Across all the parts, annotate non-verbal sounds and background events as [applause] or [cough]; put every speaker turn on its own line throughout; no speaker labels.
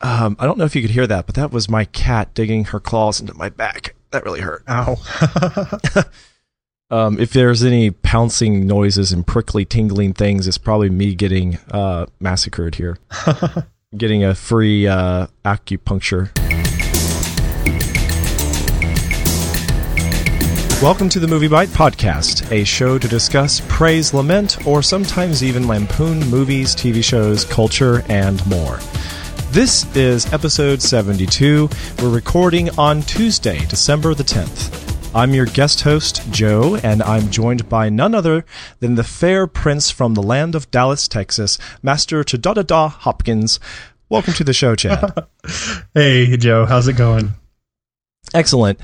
Um, I don't know if you could hear that, but that was my cat digging her claws into my back. That really hurt.
Ow. [laughs]
Um, if there's any pouncing noises and prickly, tingling things, it's probably me getting uh, massacred here. [laughs] getting a free uh, acupuncture. Welcome to the MovieByte Podcast, a show to discuss, praise, lament, or sometimes even lampoon movies, TV shows, culture, and more. This is episode 72. We're recording on Tuesday, December the 10th. I'm your guest host, Joe, and I'm joined by none other than the fair prince from the land of Dallas, Texas, Master Chadada Hopkins. Welcome to the show, Chad. [laughs]
hey, Joe. How's it going?
Excellent.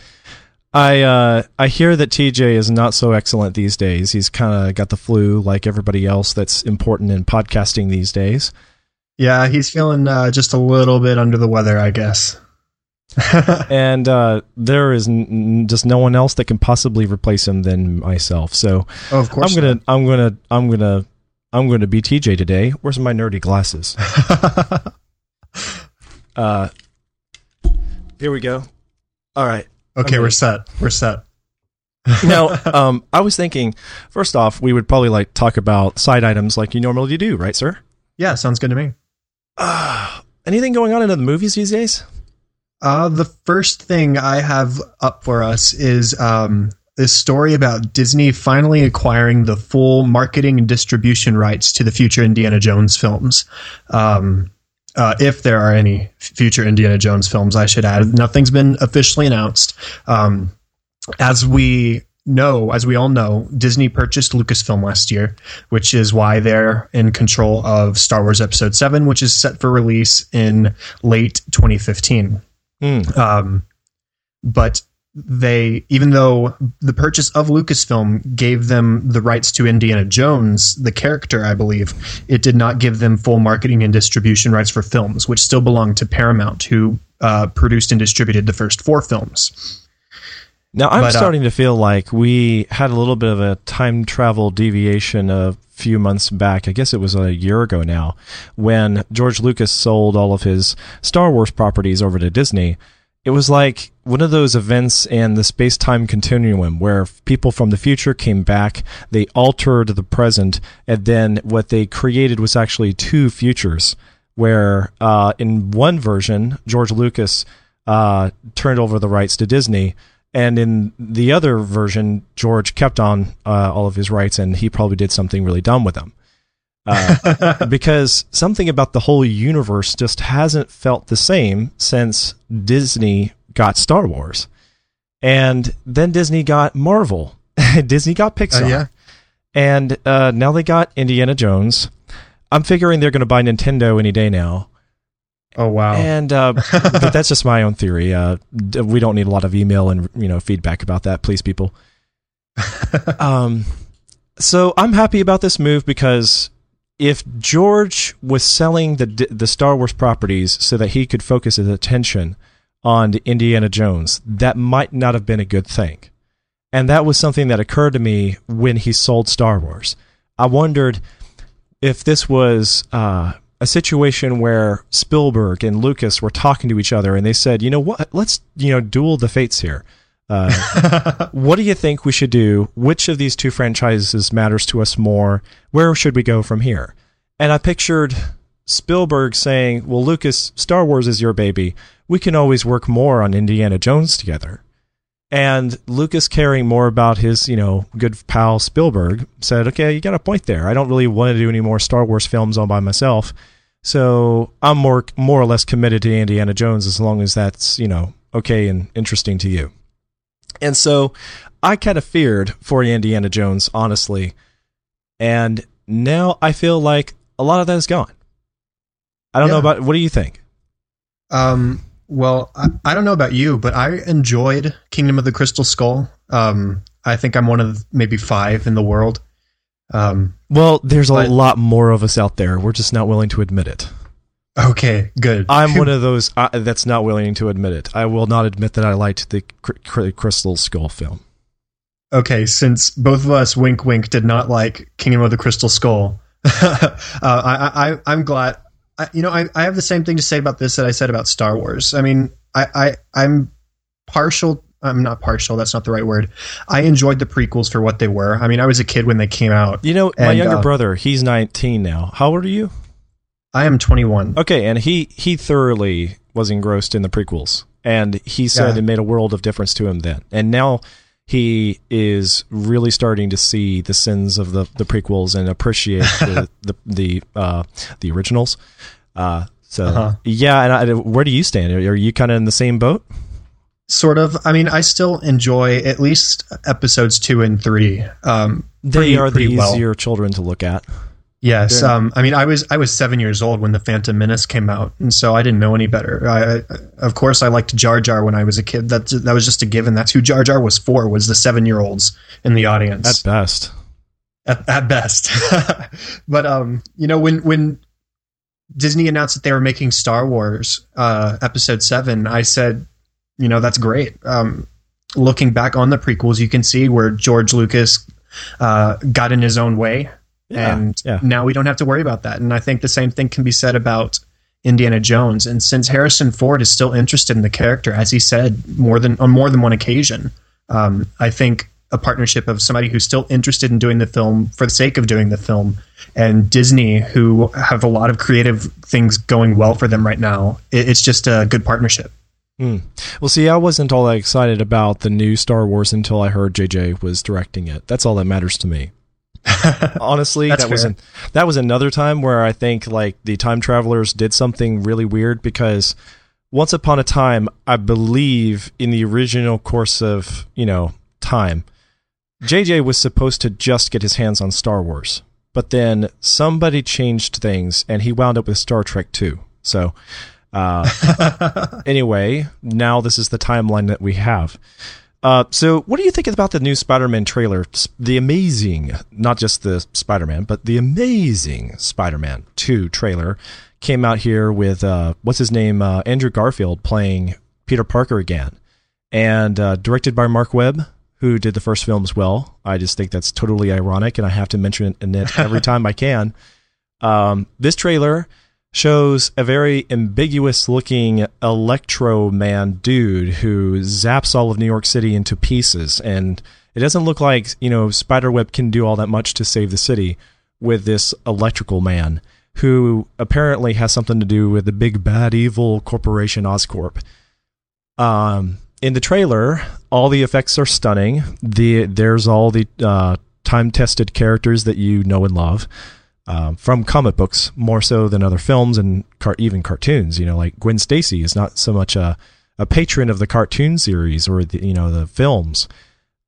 I uh, I hear that TJ is not so excellent these days. He's kind of got the flu, like everybody else that's important in podcasting these days.
Yeah, he's feeling uh, just a little bit under the weather, I guess. [laughs]
and uh, there is n- just no one else that can possibly replace him than myself. So,
oh, of course,
I'm gonna. I'm gonna, I'm gonna, I'm gonna be TJ today. Where's my nerdy glasses? [laughs] uh, here we go. All right.
Okay, we're set. We're set. [laughs]
now, um, I was thinking, first off, we would probably like talk about side items like you normally do, right, sir?
Yeah, sounds good to me.
Uh, anything going on in the movies these days?
Uh, the first thing I have up for us is um, this story about Disney finally acquiring the full marketing and distribution rights to the future Indiana Jones films. Um, uh, if there are any future Indiana Jones films, I should add. Nothing's been officially announced. Um, as we know, as we all know, Disney purchased Lucasfilm last year, which is why they're in control of Star Wars Episode 7, which is set for release in late 2015. Mm. Um, but they, even though the purchase of Lucasfilm gave them the rights to Indiana Jones, the character, I believe, it did not give them full marketing and distribution rights for films, which still belonged to Paramount, who uh, produced and distributed the first four films.
Now I'm but, uh, starting to feel like we had a little bit of a time travel deviation a few months back. I guess it was a year ago now when George Lucas sold all of his Star Wars properties over to Disney. It was like one of those events in the space time continuum where people from the future came back, they altered the present, and then what they created was actually two futures. Where uh, in one version, George Lucas uh, turned over the rights to Disney and in the other version, George kept on uh, all of his rights, and he probably did something really dumb with them. Uh, [laughs] because something about the whole universe just hasn't felt the same since Disney got Star Wars, and then Disney got Marvel, [laughs] Disney got Pixar, uh, yeah. and uh, now they got Indiana Jones. I'm figuring they're going to buy Nintendo any day now.
Oh wow!
And uh, [laughs] but that's just my own theory. Uh, we don't need a lot of email and you know feedback about that, please, people. [laughs] um, so I'm happy about this move because if George was selling the the Star Wars properties so that he could focus his attention on Indiana Jones, that might not have been a good thing. And that was something that occurred to me when he sold Star Wars. I wondered if this was uh, a situation where Spielberg and Lucas were talking to each other and they said, you know what, let's, you know, duel the fates here. Uh, [laughs] what do you think we should do? Which of these two franchises matters to us more? Where should we go from here? And I pictured Spielberg saying, well, Lucas, Star Wars is your baby. We can always work more on Indiana Jones together. And Lucas, caring more about his, you know, good pal Spielberg, said, "Okay, you got a point there. I don't really want to do any more Star Wars films all by myself, so I'm more more or less committed to Indiana Jones as long as that's you know okay and interesting to you." And so I kind of feared for Indiana Jones, honestly, and now I feel like a lot of that is gone. I don't yeah. know about what do you think?
Um, well, I, I, don't know about you, but I enjoyed Kingdom of the Crystal Skull. Um, I think I'm one of maybe five in the world.
Um, well, there's but, a lot more of us out there. We're just not willing to admit it.
Okay, good.
I'm [laughs] one of those uh, that's not willing to admit it. I will not admit that I liked the cr- Crystal Skull film.
Okay, since both of us, wink, wink, did not like Kingdom of the Crystal Skull, [laughs] uh, I, I, I'm glad I, you know, I, I have the same thing to say about this that I said about Star Wars. I mean, I, I I'm partial. I'm not partial. That's not the right word. I enjoyed the prequels for what they were. I mean, I was a kid when they came out.
You know, my
And,
younger
uh,
brother, he's 19 now. How old are you?
I am 21.
Okay, and he he thoroughly was engrossed in the prequels, and he said
Yeah.
it made a world of difference to him then. And now he is really starting to see the sins of the, the prequels and appreciate the [laughs] the the, uh, the originals. Uh, so
Uh-huh.
yeah, and I, where do you stand? Are you kind of in the same boat?
Sort of. I mean, I still enjoy at least episodes two and three. Um,
They
pretty-
are the
pretty well.
easier children to look at.
Yes. Um, I mean, I was I was seven years old when the Phantom Menace came out, and so I didn't know any better. I, of course, I liked Jar Jar when I was a kid. That that was just a given. That's who Jar Jar was for. Was the seven year olds in the audience
At best,
at, at best. [laughs] but um, you know, when when Disney announced that they were making Star Wars uh, Episode Seven, I said, you know, that's great. Um, looking back on the prequels, you can see where George Lucas uh, got in his own way,
yeah,
and
yeah.
now we don't have to worry about that. And I think the same thing can be said about Indiana Jones. And since Harrison Ford is still interested in the character, as he said more than on more than one occasion, um, I think a partnership of somebody who's still interested in doing the film for the sake of doing the film, and Disney, who have a lot of creative things going well for them right now, it, it's just a good partnership.
Hmm. Well, see, I wasn't all that excited about the new Star Wars until I heard JJ was directing it. That's all that matters to me. [laughs] Honestly, that was an, that was another time where I think like the time travelers did something really weird because once upon a time, I believe in the original course of you know time, JJ was supposed to just get his hands on Star Wars, but then somebody changed things and he wound up with Star Trek too. So. Uh, [laughs] anyway, now this is the timeline that we have. Uh, so, what do you think about the new Spider-Man trailer? The amazing, not just the Spider-Man, but the amazing Spider-Man Two trailer came out here with uh, what's his name, uh, Andrew Garfield playing Peter Parker again, and uh, directed by Marc Webb, who did the first film as well. I just think that's totally ironic, and I have to mention it in it every [laughs] time I can. Um, this trailer shows a very ambiguous looking electro man dude who zaps all of New York City into pieces and it doesn't look like, you know, Spiderweb can do all that much to save the city with this electrical man who apparently has something to do with the big bad evil corporation Oscorp. Um in the trailer, all the effects are stunning. The there's all the uh, time-tested characters that you know and love um, from comic books more so than other films and car- even cartoons. You know, like Gwen Stacy is not so much a, a patron of the cartoon series or the, you know the films,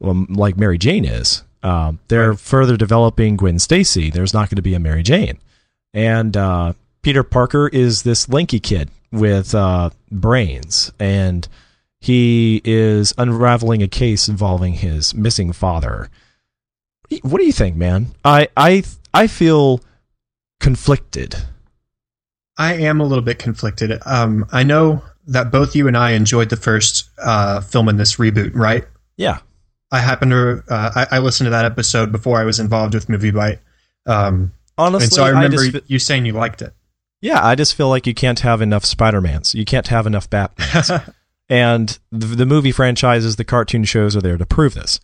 um, like Mary Jane is. Um, they're
Right.
further developing Gwen Stacy. There's not going to be a Mary Jane, and uh, Peter Parker is this lanky kid with uh, brains, and he is unraveling a case involving his missing father. What do you think, man? I I I feel conflicted.
I am a little bit conflicted. Um, I know that both you and I enjoyed the first uh, film in this reboot, right?
Yeah.
I happened to uh, I, I listened to that episode before I was involved with MovieByte, um,
Honestly,
and so I remember
just,
you saying you liked it.
yeah, I just feel like you can't have enough Spider-Mans. You can't have enough Batmans. [laughs] and the, the movie franchises, the cartoon shows are there to prove this.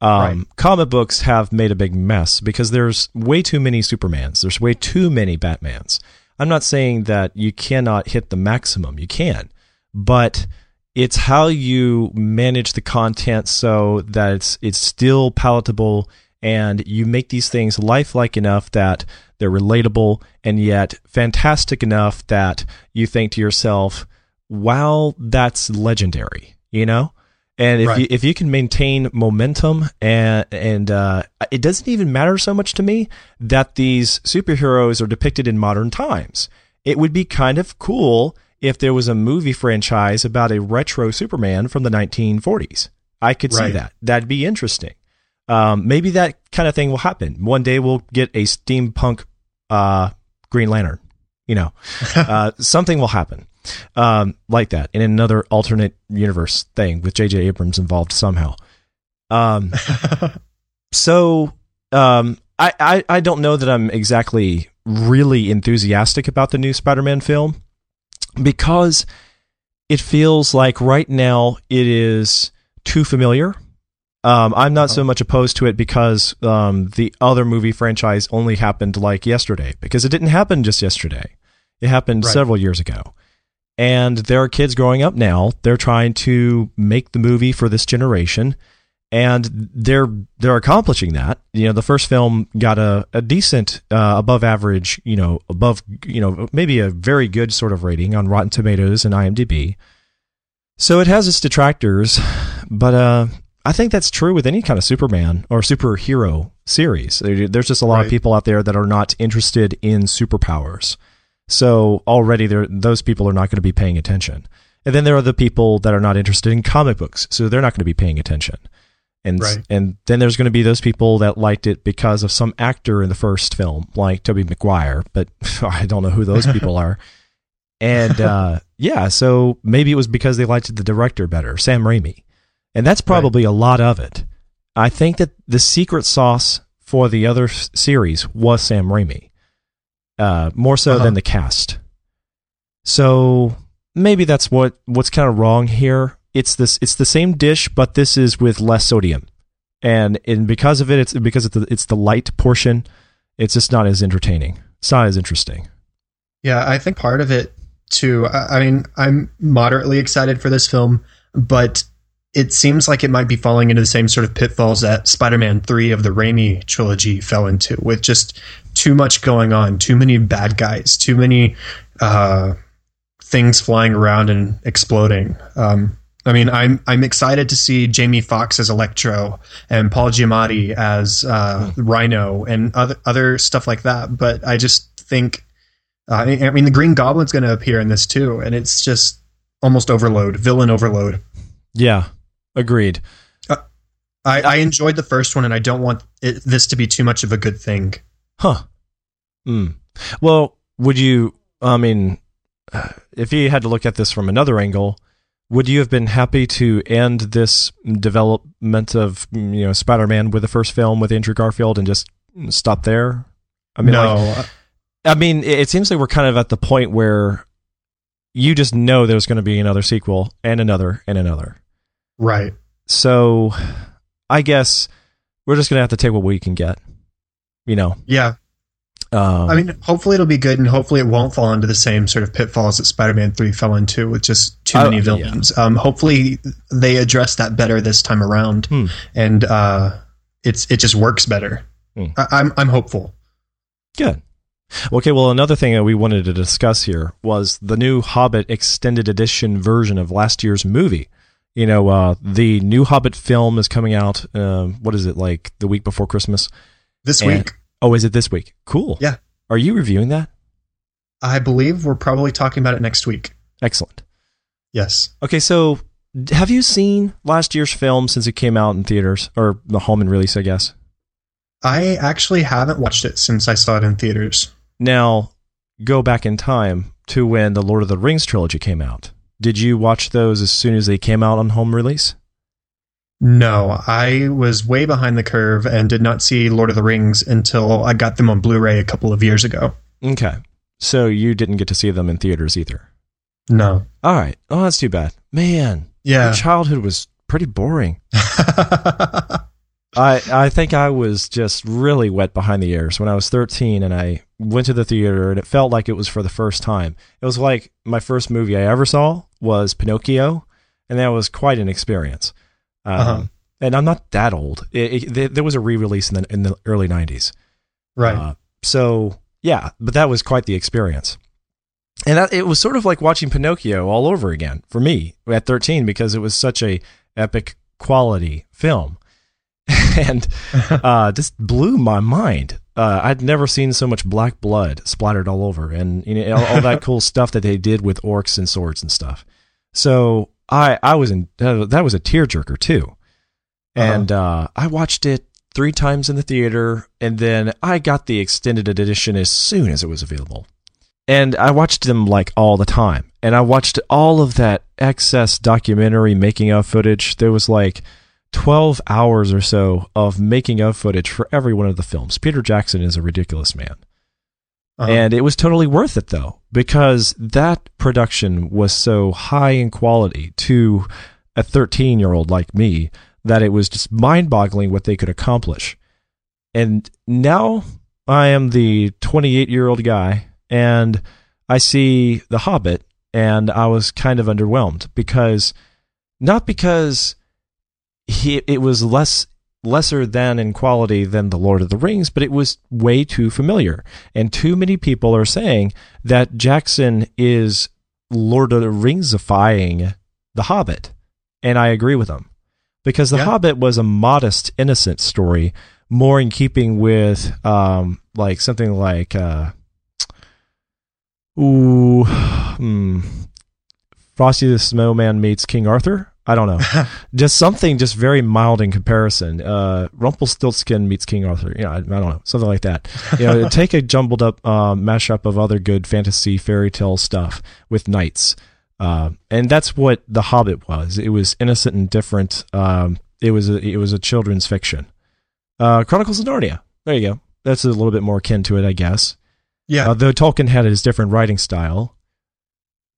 Um,
Right.
Comic books have made a big mess because there's way too many Supermans. There's way too many Batmans. I'm not saying that you cannot hit the maximum. You can, but it's how you manage the content so that it's it's still palatable and you make these things lifelike enough that they're relatable and yet fantastic enough that you think to yourself, "Wow, that's legendary." You know? And if
Right.
you if you can maintain momentum and and uh, it doesn't even matter so much to me that these superheroes are depicted in modern times. It would be kind of cool if there was a movie franchise about a retro Superman from the 1940s. I could see that. That'd be interesting. Um, maybe that kind of thing will happen. One day we'll get a steampunk uh, Green Lantern. You know, [laughs] uh, something will happen um, like that in another alternate universe thing with J.J. Abrams involved somehow. Um, [laughs] so um, I, I, I don't know that I'm exactly really enthusiastic about the new Spider-Man film because it feels like right now it is too familiar. Um, I'm not so much opposed to it because um, the other movie franchise only happened like yesterday because it didn't happen just yesterday. It happened
Right.
several years ago. And there are kids growing up now. They're trying to make the movie for this generation and they're they're accomplishing that. You know, the first film got a, a decent, uh, above average, you know, above, you know, maybe a very good sort of rating on Rotten Tomatoes and IMDb. So it has its detractors, but uh, I think that's true with any kind of Superman or superhero series. There- There's just a lot of people out there that are not interested in superpowers. So already there, those people are not going to be paying attention. And then there are the people that are not interested in comic books, so they're not going to be paying attention. And
Right.
and then there's going to be those people that liked it because of some actor in the first film, like Tobey Maguire, but [laughs] I don't know who those people [laughs] are. And uh, yeah, so maybe it was because they liked the director better, Sam Raimi. And that's probably a lot of it. I think that the secret sauce for the other series was Sam Raimi, uh, more so
Uh-huh.
than the cast. So maybe that's what what's kind of wrong here. It's this it's the same dish, but this is with less sodium, and and because of it, it's because it's the, it's the light portion. It's just not as entertaining. It's not as interesting.
Yeah, I think part of it too. I I mean, I'm moderately excited for this film, but it seems like it might be falling into the same sort of pitfalls that Spider-Man 3 of the Raimi trilogy fell into with just too much going on, too many bad guys, too many uh, things flying around and exploding. Um, I mean, I'm I'm excited to see Jamie Foxx as Electro and Paul Giamatti as uh, Rhino and other other stuff like that. But I just think uh, I mean, the Green Goblin's going to appear in this too, and it's just almost overload, villain overload.
Yeah, agreed.
I, I enjoyed the first one, and I don't want it, this to be too much of a good thing.
Huh. Hmm. Well, would you? I mean, uh, if you had to look at this from another angle, would you have been happy to end this development of you know Spider-Man with the first film with Andrew Garfield and just stop there? I mean,
no,
like, I mean, it it seems like we're kind of at the point where you just know there's going to be another sequel and another and another.
Right?
So, I guess we're just going to have to take what we can get. You know,
Yeah,
um,
I mean, hopefully it'll be good, and hopefully it won't fall into the same sort of pitfalls that Spider-Man Three fell into with just too many
yeah.
villains. Um, hopefully they address that better this time around,
Hmm.
and uh, it's it just works better.
Hmm.
I, I'm I'm hopeful.
Good. Okay, well, another thing that we wanted to discuss here was the new Hobbit extended edition version of last year's movie. You know, uh, the new Hobbit film is coming out. Um, what is it like the week before Christmas?
This
And-
week,
Oh, is it this week? Cool.
Yeah.
Are you reviewing that?
I believe we're probably talking about it next week.
Excellent.
Yes.
Okay, so have you seen last year's film since it came out in theaters or the home and release? I guess.
I actually haven't watched it since I saw it in theaters.
Now, go back in time to when the Lord of the Rings trilogy came out. Did you watch those as soon as they came out on home release?
No, I was way behind the curve and did not see Lord of the Rings until I got them on Blu-ray a couple of years ago.
Okay. So you didn't get to see them in theaters either.
No.
All right. Oh, that's too bad. Man,
Yeah.
your childhood was pretty boring. [laughs] I I think I was just really wet behind the ears when I was 13 and I went to the theater and it felt like it was for the first time. It was like my first movie I ever saw was Pinocchio and that was quite an experience. Um,
Uh-huh.
And I'm not that old. It, it, there- there was a re-release in the in the early 90s.
right.
Uh, so yeah, but that was quite the experience. And that, it was sort of like watching Pinocchio all over again for me at 13 because it was such a epic quality film. [laughs] and uh, just blew my mind. Uh, I'd never seen so much black blood splattered all over, and you know all, all that [laughs] cool stuff that they did with orcs and swords and stuff. So I I was in uh, that was a tearjerker too, and uh, I watched it three times in the theater, and then I got the extended edition as soon as it was available, and I watched them like all the time, and I watched all of that excess documentary making of footage. There was like 12 hours or so of making of footage for every one of the films. Peter Jackson is a ridiculous man.
Uh-huh.
And it was totally worth it though, because that production was so high in quality to a 13 year old like me that it was just mind boggling what they could accomplish. And now I am the 28 year old guy and I see The Hobbit and I was kind of underwhelmed because not because he it was less lesser than in quality than the Lord of the Rings, but it was way too familiar. And too many people are saying that Jackson is Lord of the Ringsifying The Hobbit. And I agree with them. Because The
Yeah.
Hobbit was a modest, innocent story, more in keeping with um, like something like uh, Ooh, [sighs] hmm, Frosty the Snowman meets King Arthur. I don't know, [laughs] just something just very mild in comparison. Uh, Rumpelstiltskin meets King Arthur. You know, I, I don't know, something like that. You know, [laughs] take a jumbled up uh, mashup of other good fantasy fairy tale stuff with knights, uh, and that's what The Hobbit was. It was innocent and different. Um, it was a, it was a children's fiction. Uh, Chronicles of Narnia. There you go. That's a little bit more akin to it, I guess.
yeah.
Uh, though Tolkien had his different writing style.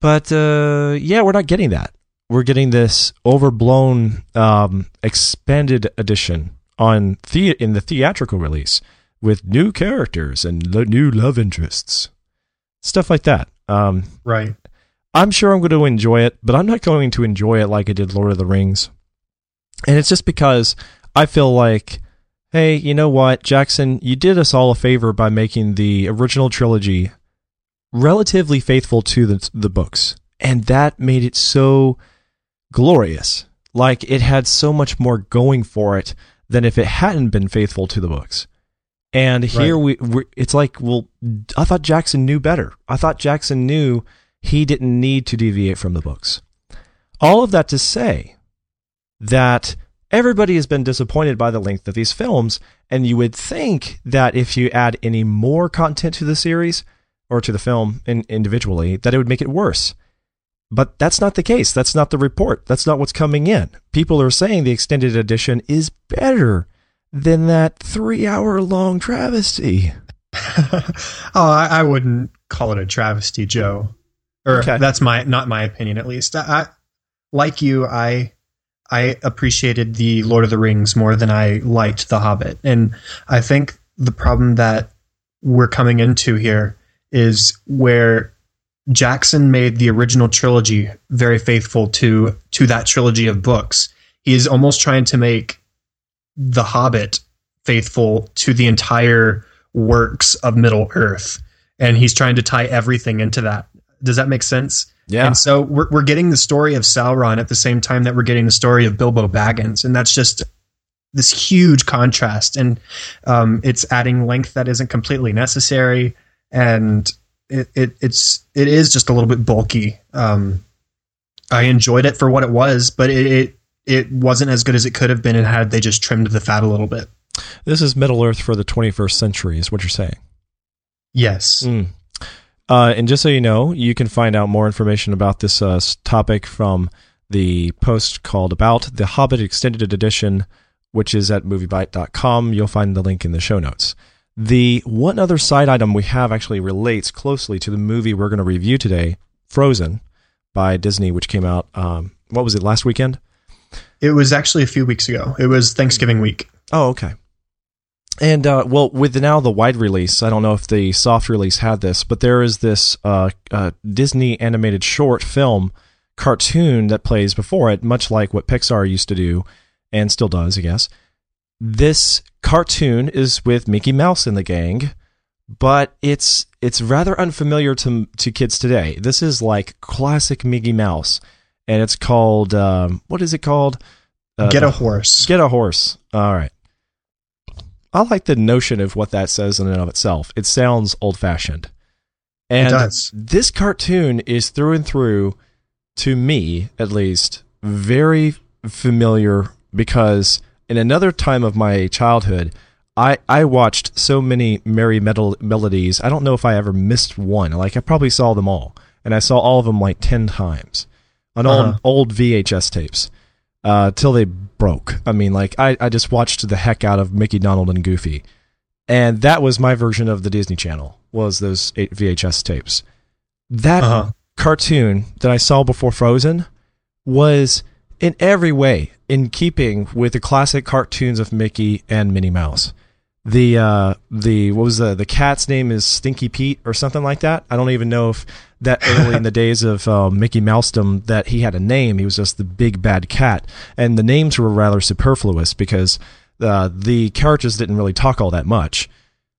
But uh, yeah, we're not getting that. We're getting this overblown, um, expanded edition on the- in the theatrical release with new characters and lo- new love interests, stuff like that. Um,
right.
I'm sure I'm going to enjoy it, but I'm not going to enjoy it like I did Lord of the Rings. And it's just because I feel like, hey, you know what, Jackson, you did us all a favor by making the original trilogy relatively faithful to the the books, and that made it so glorious. Like it had so much more going for it than if it hadn't been faithful to the books. And here we, we it's like, well, I thought Jackson knew better. I thought Jackson knew he didn't need to deviate from the books. All of that to say that everybody has been disappointed by the length of these films, and you would think that if you add any more content to the series or to the film in, individually, that it would make it worse. But that's not the case. That's not the report. That's not what's coming in. People are saying the extended edition is better than that three hour long travesty. [laughs]
oh, I, I wouldn't call it a travesty, Joe. Or
Okay.
that's my not my opinion, at least. I, like you. I I appreciated the Lord of the Rings more than I liked The Hobbit, and I think the problem that we're coming into here is where Jackson made the original trilogy very faithful to to that trilogy of books. He is almost trying to make The Hobbit faithful to the entire works of Middle Earth, and he's trying to tie everything into that. Does that make sense?
Yeah.
And so we're we're getting the story of Sauron at the same time that we're getting the story of Bilbo Baggins, and that's just this huge contrast. And um, it's adding length that isn't completely necessary, and it, it it's it is just a little bit bulky. Um, I enjoyed it for what it was, but it, it it wasn't as good as it could have been, and had they just trimmed the fat a little bit.
This is Middle Earth for the 21st century, is what you're saying.
Yes.
Mm. Uh, and just so you know, you can find out more information about this uh, topic from the post called About the Hobbit Extended Edition, which is at moviebyte.com. You'll find the link in the show notes. The one other side item we have actually relates closely to the movie we're going to review today, Frozen, by Disney, which came out, um, what was it, last weekend?
It was actually a few weeks ago. It was Thanksgiving week.
Oh, okay. And uh, well, with the, now the wide release, I don't know if the soft release had this, but there is this uh, uh, Disney animated short film cartoon that plays before it, much like what Pixar used to do and still does, I guess. This cartoon is with Mickey Mouse in the gang, but it's it's rather unfamiliar to to kids today. This is like classic Mickey Mouse, and it's called um, what is it called? Uh,
Get a horse.
Get a horse. All right. I like the notion of what that says in and of itself. It sounds old fashioned. And
does.
this cartoon is through and through, to me at least, very familiar because in another time of my childhood, I, I watched so many merry metal melodies. I don't know if I ever missed one. Like I probably saw them all, and I saw all of them like ten times on
Uh-huh.
old old VHS tapes. uh, till they broke. I mean, like I, I just watched the heck out of Mickey, Donald, and Goofy, and that was my version of the Disney Channel. Was those eight VHS tapes? That
Uh-huh.
cartoon that I saw before Frozen was in every way in keeping with the classic cartoons of Mickey and Minnie Mouse. The uh the what was the the cat's name is Stinky Pete or something like that. I don't even know if that [laughs] early in the days of uh, Mickey Mousedom that he had a name. He was just the big bad cat, and the names were rather superfluous because uh, the characters didn't really talk all that much.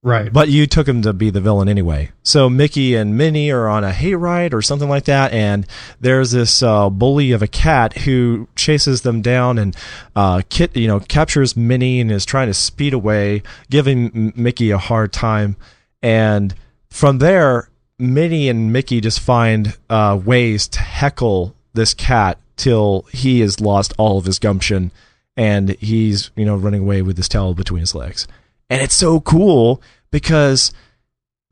Right.
But you took him to be the villain anyway. So Mickey and Minnie are on a hayride or something like that, and there's this uh, bully of a cat who chases them down and uh, kit, you know, captures Minnie and is trying to speed away, giving Mickey a hard time. And from there, Minnie and Mickey just find uh, ways to heckle this cat till he has lost all of his gumption and he's you know running away with his tail between his legs and it's so cool because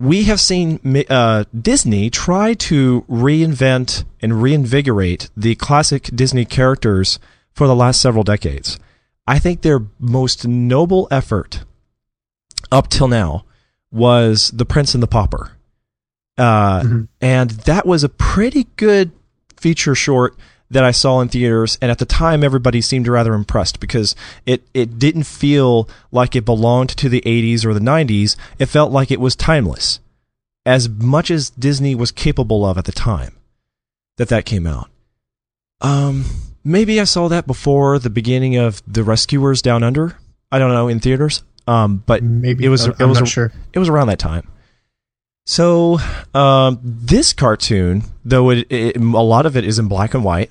we have seen uh, Disney try to reinvent and reinvigorate the classic Disney characters for the last several decades. I think their most noble effort up till now was The Prince and the Pauper. Uh,
Mhm.
And that was a pretty good feature short that I saw in theaters, and at the time, everybody seemed rather impressed because it it didn't feel like it belonged to the 80s or the 90s. It felt like it was timeless, as much as Disney was capable of at the time that that came out. Um, maybe I saw that before the beginning of The Rescuers Down Under. I don't know in theaters. Um, but
Maybe
it was
I'm
it was
not sure.
it was around that time. So um, this cartoon, though it, it, a lot of it is in black and white,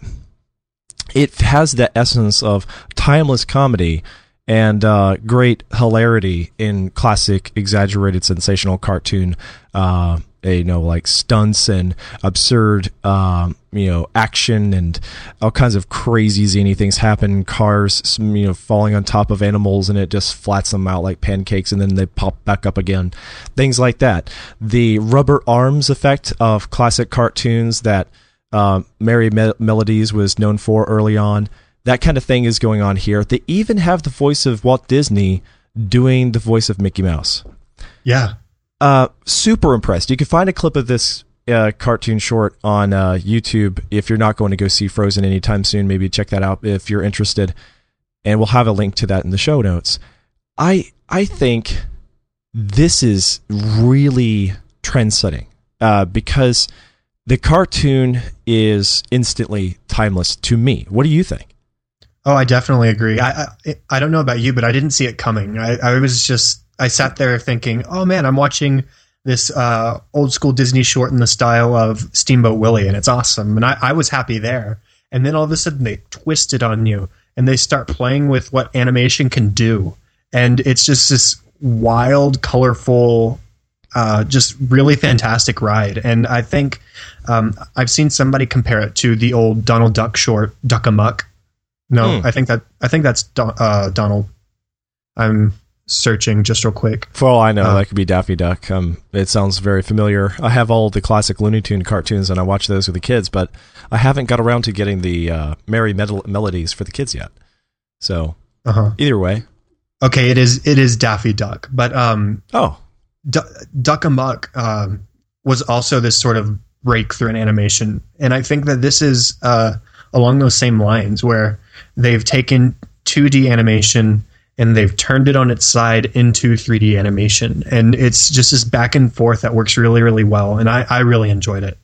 it has the essence of timeless comedy and uh, great hilarity in classic, exaggerated, sensational cartoon. Uh, you know, like stunts and absurd, um, you know, action and all kinds of crazy zany things happen. Cars, you know, falling on top of animals and it just flats them out like pancakes and then they pop back up again. Things like that. The rubber arms effect of classic cartoons that uh, Merry Me- Melodies was known for early on. That kind of thing is going on here. They even have the voice of Walt Disney doing the voice of Mickey Mouse.
Yeah.
Uh, super impressed. You can find a clip of this uh, cartoon short on uh, YouTube if you're not going to go see Frozen anytime soon. Maybe check that out if you're interested, and we'll have a link to that in the show notes. I I think this is really trend setting uh, because the cartoon is instantly timeless to me. What do you think?
Oh, I definitely agree. I, I I don't know about you, but I didn't see it coming. I, I was just I sat there thinking, oh man, I'm watching this uh, old school Disney short in the style of Steamboat Willie, and it's awesome. And I, I was happy there. And then all of a sudden they twist it on you, and they start playing with what animation can do, and it's just this wild, colorful. Uh, just really fantastic ride, and I think um, I've seen somebody compare it to the old Donald Duck short Duck Amuck, no,
Hmm.
I think that I think that's Don, uh, Donald. I'm searching just real quick.
For all I know,
Uh,
that could be Daffy Duck. Um, it sounds very familiar. I have all the classic Looney Tune cartoons, and I watch those with the kids, but I haven't got around to getting the uh, Merry Mel- Melodies for the kids yet. So
Uh huh.
either way,
Okay, it is it is Daffy Duck, but um,
oh,
D- Duck Amuck um, was also this sort of breakthrough in animation, and I think that this is uh, along those same lines where they've taken 2D animation and they've turned it on its side into 3D animation, and it's just this back and forth that works really really well, and I, I really enjoyed it.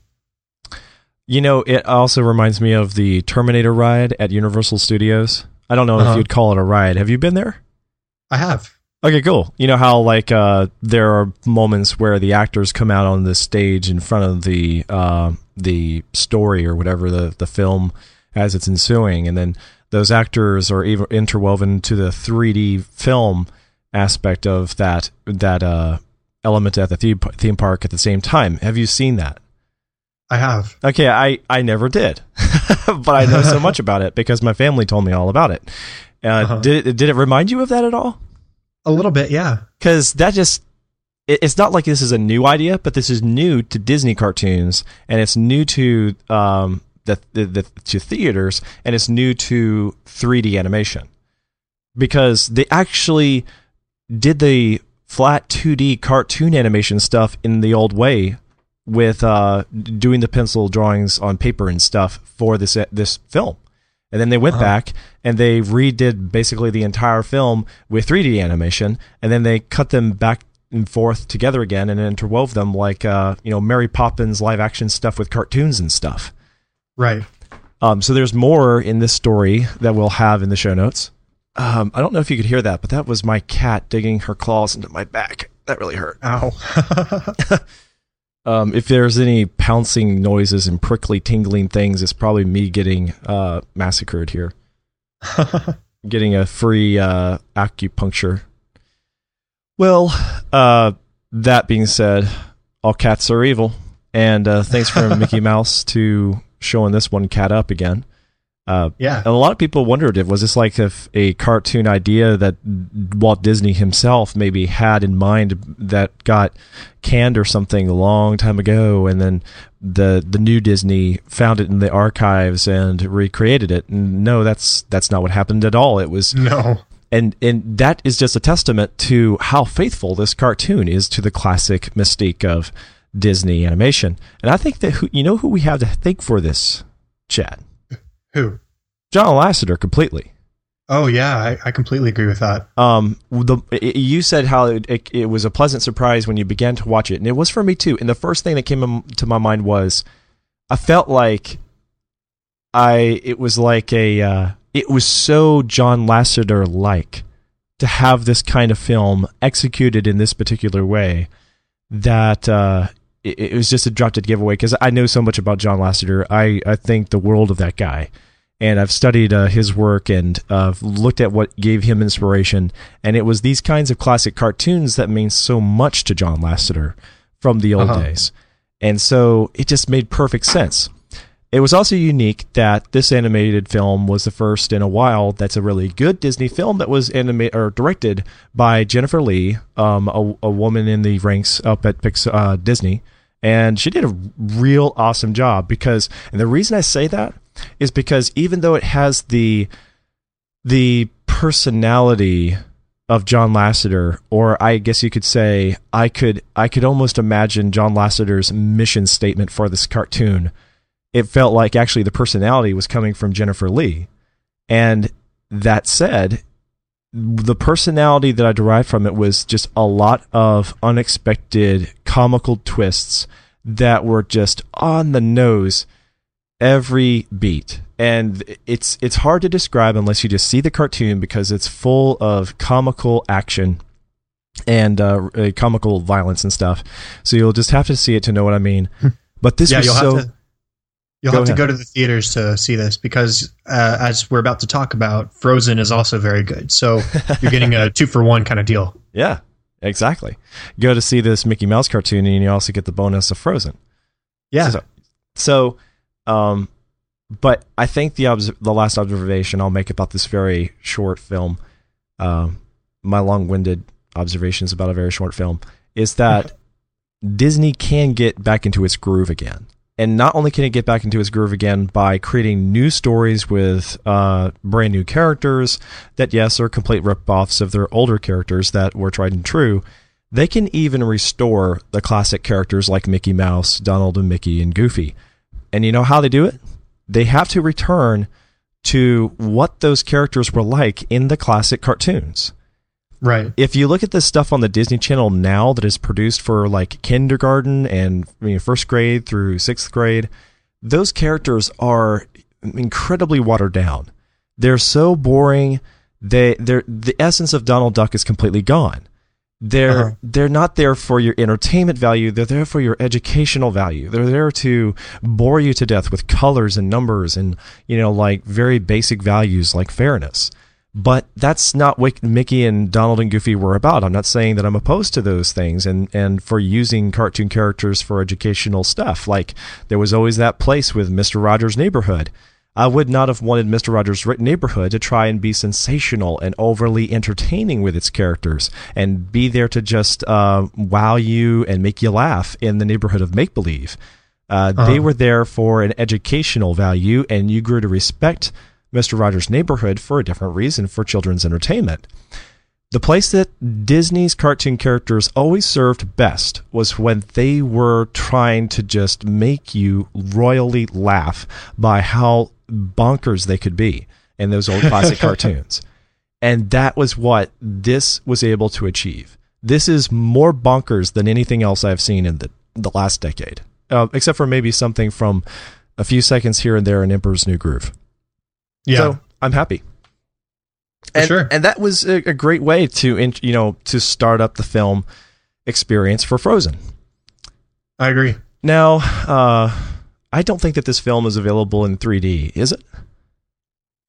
you know, it also reminds me of the Terminator ride at Universal Studios. I don't know if
Uh-huh.
you'd call it a ride. Have you been there?
I have.
Okay, cool. You know how like uh, there are moments where the actors come out on the stage in front of the uh, the story or whatever the the film as it's ensuing, and then those actors are interwoven to the 3D film aspect of that that uh, element at the theme, theme park at the same time. Have you seen that?
I have.
Okay, I, I never did, [laughs] but I know so much about it because my family told me all about it. Uh,
Uh-huh.
Did it, did it remind you of that at all?
A little bit, yeah.
because that just it's not like this is a new idea but this is new to disney cartoons and it's new to um, the, the, the to theaters, and it's new to 3D animation because they actually did the flat 2D cartoon animation stuff in the old way with uh, doing the pencil drawings on paper and stuff for this this film. And then they went uh-huh. back and they redid basically the entire film with 3D animation, and then they cut them back and forth together again and interwove them like uh, you know Mary Poppins live action stuff with cartoons and stuff.
Right.
Um, so there's more in this story that we'll have in the show notes. Um, I don't know if you could hear that, but that was my cat digging her claws into my back. That really hurt.
Ow. [laughs] [laughs]
um, if there's any pouncing noises and prickly, tingling things, it's probably me getting uh, massacred here. [laughs] getting a free uh, acupuncture. Well, uh, that being said, all cats are evil. And uh, thanks from Mickey Mouse to showing this one cat up again.
Uh, yeah,
and a lot of people wondered if was this like a, a cartoon idea that Walt Disney himself maybe had in mind that got canned or something a long time ago, and then the the new Disney found it in the archives and recreated it. And no, that's that's not what happened at all. It was [laughs]
no.
And and that is just a testament to how faithful this cartoon is to the classic mystique of Disney animation. And I think that who, you know who we have to thank for this, Chad.
Who?
John Lasseter completely.
Oh yeah, I, I completely agree with that.
Um, the it, you said how it, it, it, was a pleasant surprise when you began to watch it, and it was for me too. And the first thing that came to my mind was, I felt like I it was like a uh, it was so John Lasseter like to have this kind of film executed in this particular way that uh, it, it was just a drop dead giveaway because I know so much about John Lasseter. I, I think the world of that guy. And I've studied uh, his work and uh, looked at what gave him inspiration. And it was these kinds of classic cartoons that mean so much to John Lasseter from the old uh-huh. days. And so it just made perfect sense. It was also unique that this animated film was the first in a while that's a really good Disney film that was animated or directed by Jennifer Lee, um, a, a, woman in the ranks up at Pixar, uh, Disney and she did a real awesome job because and the reason I say that is because even though it has the the personality of John Lasseter or I guess you could say I could I could almost imagine John Lasseter's mission statement for this cartoon. It felt like actually the personality was coming from Jennifer Lee. And that said the personality that I derived from it was just a lot of unexpected comical twists that were just on the nose every beat. And it's it's hard to describe unless you just see the cartoon because it's full of comical action and uh, comical violence and stuff. So you'll just have to see it to know what I mean. But this yeah, was so.
To, you'll have ahead. to go to the theaters to see this because, uh, as we're about to talk about, Frozen is also very good. So you're getting a [laughs] two for one kind of deal.
Yeah, Exactly. Go to see this Mickey Mouse cartoon, and you also get the bonus of Frozen.
Yeah.
So, so um, but I think the obs- the last observation I'll make about this very short film, um, my long winded observations about a very short film, is that [laughs] Disney can get back into its groove again and not only can it get back into its groove again by creating new stories with uh, brand new characters that, yes, are complete rip-offs of their older characters that were tried and true, they can even restore the classic characters like Mickey Mouse, Donald and Mickey, and Goofy. And you know how they do it? They have to return to what those characters were like in the classic cartoons.
Right.
If you look at this stuff on the Disney Channel now that is produced for like kindergarten and you know, first grade through sixth grade, those characters are incredibly watered down. They're so boring. They they're the essence of Donald Duck is completely gone. They're uh-huh. they're not there for your entertainment value. They're there for your educational value. They're there to bore you to death with colors and numbers and you know like very basic values like fairness. But that's not what Mickey and Donald and Goofy were about. I'm not saying that I'm opposed to those things and, and for using cartoon characters for educational stuff. Like there was always that place with Mr. Rogers' Neighborhood. I would not have wanted Mr. Rogers' Neighborhood to try and be sensational and overly entertaining with its characters and be there to just uh, wow you and make you laugh in the neighborhood of make believe. Uh, They were there for an educational value, and you grew to respect Mr. Rogers' Neighborhood for a different reason for children's entertainment. The place that Disney's cartoon characters always served best was when they were trying to just make you royally laugh by how bonkers they could be in those old classic [laughs] cartoons. And that was what this was able to achieve. This is more bonkers than anything else I've seen in the, the last decade, uh, except for maybe something from a few seconds here and there in Emperor's New Groove.
Yeah.
So I'm happy.
For
and,
sure.
and that was a, a great way to, you know, to start up the film experience for Frozen.
I agree.
Now, uh, I don't think that this film is available in 3D, is it?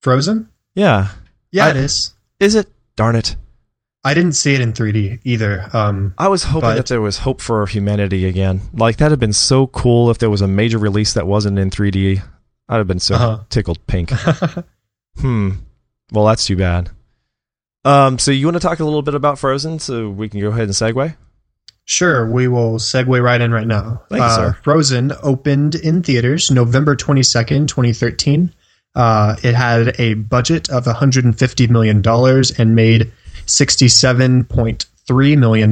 Frozen?
Yeah.
Yeah,
I-
it is.
Is it? Darn it.
I didn't see it in 3D either. Um,
I was hoping
But-
that there was hope for humanity again. Like, that'd have been so cool if there was a major release that wasn't in 3D. I'd have been so
Uh-huh.
tickled pink. [laughs] Hmm. Well, that's too bad. Um, so you want to talk a little bit about Frozen so we can go ahead and segue?
Sure, we will segue right in right now.
Thank you,
uh,
sir.
Frozen opened in theaters November 22nd, 2013. Uh, it had a budget of $150 million and made $67.3 million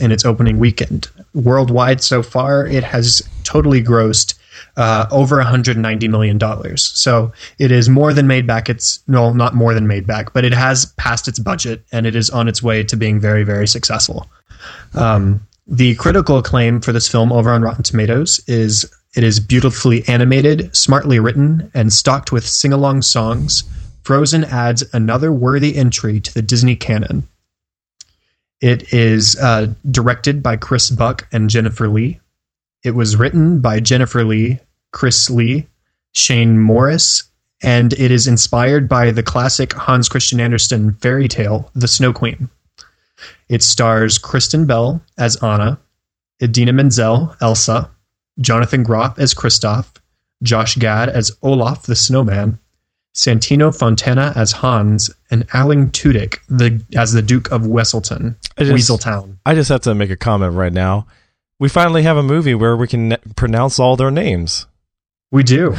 in its opening weekend. Worldwide so far, it has totally grossed uh, over $190 million. So it is more than made back. It's, no, not more than made back, but it has passed its budget and it is on its way to being very, very successful. Um, the critical acclaim for this film over on Rotten Tomatoes is it is beautifully animated, smartly written, and stocked with sing along songs. Frozen adds another worthy entry to the Disney canon. It is uh, directed by Chris Buck and Jennifer Lee. It was written by Jennifer Lee, Chris Lee, Shane Morris, and it is inspired by the classic Hans Christian Andersen fairy tale, The Snow Queen. It stars Kristen Bell as Anna, Idina Menzel, Elsa, Jonathan Groff as Kristoff, Josh Gad as Olaf the Snowman, Santino Fontana as Hans, and Alan Tudyk the, as the Duke of Wesselton,
I just-
Weaseltown.
I just have to make a comment right now. We finally have a movie where we can pronounce all their names.
We do. [laughs]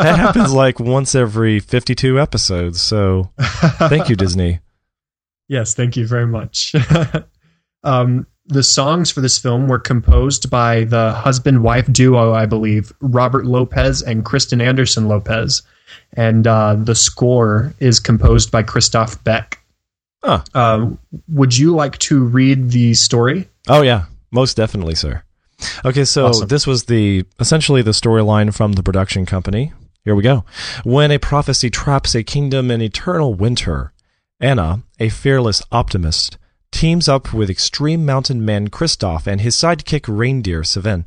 That happens like once every 52 episodes. So thank you, Disney. [laughs]
Yes, thank you very much. [laughs] um, the songs for this film were composed by the husband wife duo, I believe, Robert Lopez and Kristen Anderson Lopez. And uh, the score is composed by Christoph Beck.
Huh.
Um, would you like to read the story?
Oh yeah, most definitely, sir. Okay, so
Awesome.
this was the essentially the storyline from the production company. Here we go. When a prophecy traps a kingdom in eternal winter, Anna, a fearless optimist, teams up with extreme mountain man Kristoff and his sidekick reindeer Sven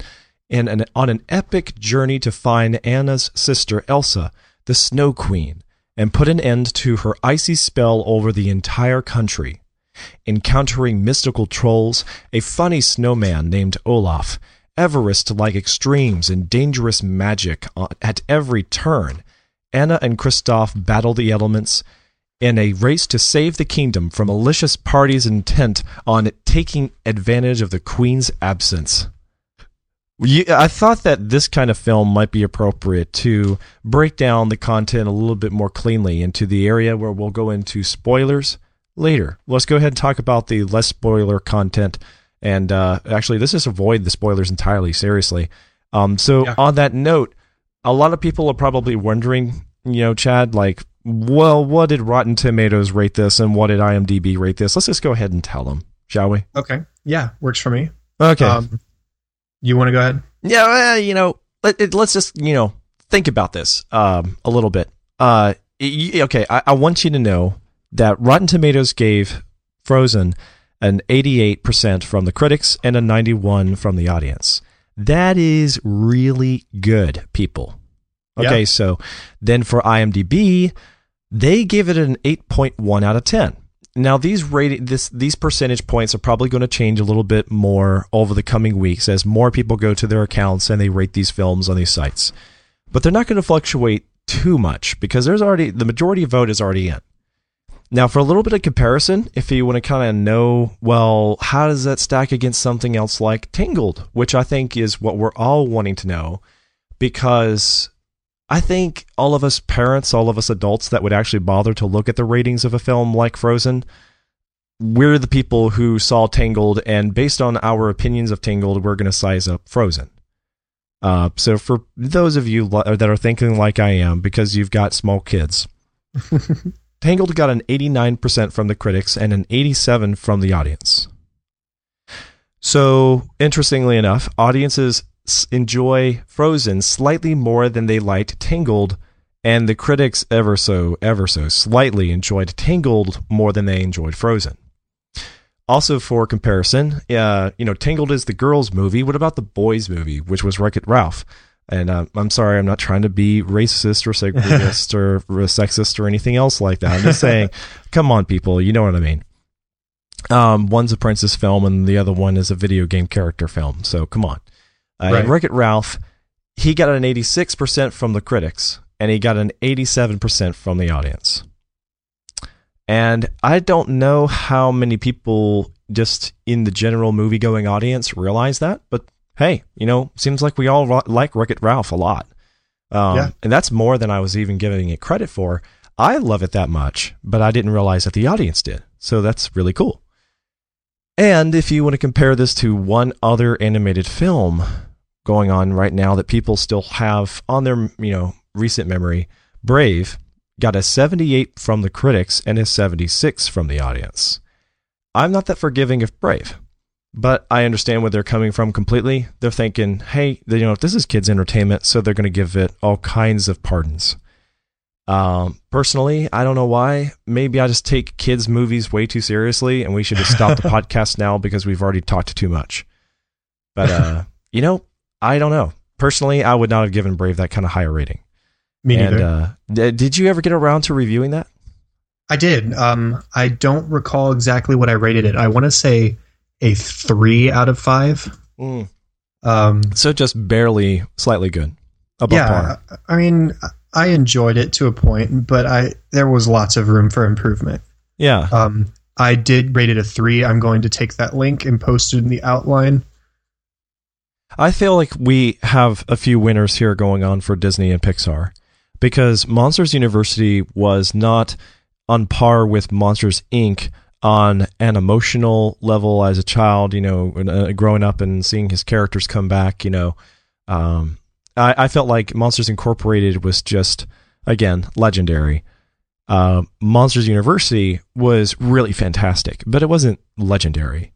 in an, on an epic journey to find Anna's sister Elsa, the Snow Queen, and put an end to her icy spell over the entire country encountering mystical trolls, a funny snowman named Olaf, Everest like extremes and dangerous magic at every turn. Anna and Kristoff battle the elements in a race to save the kingdom from malicious parties intent on taking advantage of the queen's absence. I thought that this kind of film might be appropriate to break down the content a little bit more cleanly into the area where we'll go into spoilers later. Let's go ahead and talk about the less spoiler content. And uh, actually, let's just avoid the spoilers entirely, seriously. Um, so,
Yeah.
on that note, a lot of people are probably wondering, you know, Chad, like, well, what did Rotten Tomatoes rate this and what did IMDb rate this? Let's just go ahead and tell them, shall we?
Okay. Yeah, works for me.
Okay.
Um, you want to go ahead?
Yeah, well, you know, let, it, let's just, you know, think about this um, a little bit. Uh, okay, I, I want you to know that Rotten Tomatoes gave Frozen an 88% from the critics and a 91 from the audience. That is really good, people. Okay,
Yeah.
so then for IMDb, they give it an 8.1 out of 10. Now these rating this these percentage points are probably going to change a little bit more over the coming weeks as more people go to their accounts and they rate these films on these sites. But they're not going to fluctuate too much because there's already the majority vote is already in. Now, for a little bit of comparison, if you want to kind of know, well, how does that stack against something else like Tangled, which I think is what we're all wanting to know, because I think all of us parents, all of us adults that would actually bother to look at the ratings of a film like Frozen, we're the people who saw Tangled, and based on our opinions of Tangled, we're going to size up Frozen. Uh, so for those of you that are thinking like I am, because you've got small kids, [laughs] Tangled got an 89% from the critics and an 87 from the audience. So, interestingly enough, audiences enjoy Frozen slightly more than they liked Tangled, and the critics ever so, ever so slightly enjoyed Tangled more than they enjoyed Frozen. Also, for comparison, uh, you know, Tangled is the girls' movie. What about the boys' movie, which was Wreck It Ralph? And uh, I'm sorry, I'm not trying to be racist or [laughs] segregist or, or sexist or anything else like that. I'm just saying, [laughs] come on, people, you know what I mean. Um, one's a princess film and the other one is a video game character film. So come on. Uh, right. Wreck It Ralph, he got an 86% from the critics and he got an 87% from the audience. And I don't know how many people just in the general movie going audience realize that, but hey, you know, seems like we all like Wreck It Ralph a lot. Um, yeah. And that's more than I was even giving it credit for. I love it that much, but I didn't realize that the audience did. So that's really cool. And if you want to compare this to one other animated film going on right now that people still have on their, you know, recent memory, Brave got a 78 from the critics and a 76 from the audience. I'm not that forgiving of Brave. But I understand where they're coming from completely. They're thinking, hey, you know, if this is kids' entertainment, so they're going to give it all kinds of pardons. Um, personally, I don't know why. Maybe I just take kids' movies way too seriously, and we should just stop the [laughs] podcast now because we've already talked too much. But uh, you know, I don't know. Personally, I would not have given Brave that kind of higher rating.
Me neither. And, uh,
d- did you ever get around to reviewing that?
I did. Um, I don't recall exactly what I rated it. I want to say a three out of five.
Mm. Um, so just barely, slightly good.
Above yeah, par. I mean, I enjoyed it to a point, but I there was lots of room for improvement.
Yeah.
Um, I did rate it a three. I'm going to take that link and post it in the outline.
I feel like we have a few winners here going on for Disney and Pixar because Monsters University was not on par with Monsters Inc on an emotional level as a child, you know, uh, growing up and seeing his characters come back, you know, um, I, I, felt like Monsters Incorporated was just, again, legendary. Uh, Monsters University was really fantastic, but it wasn't legendary.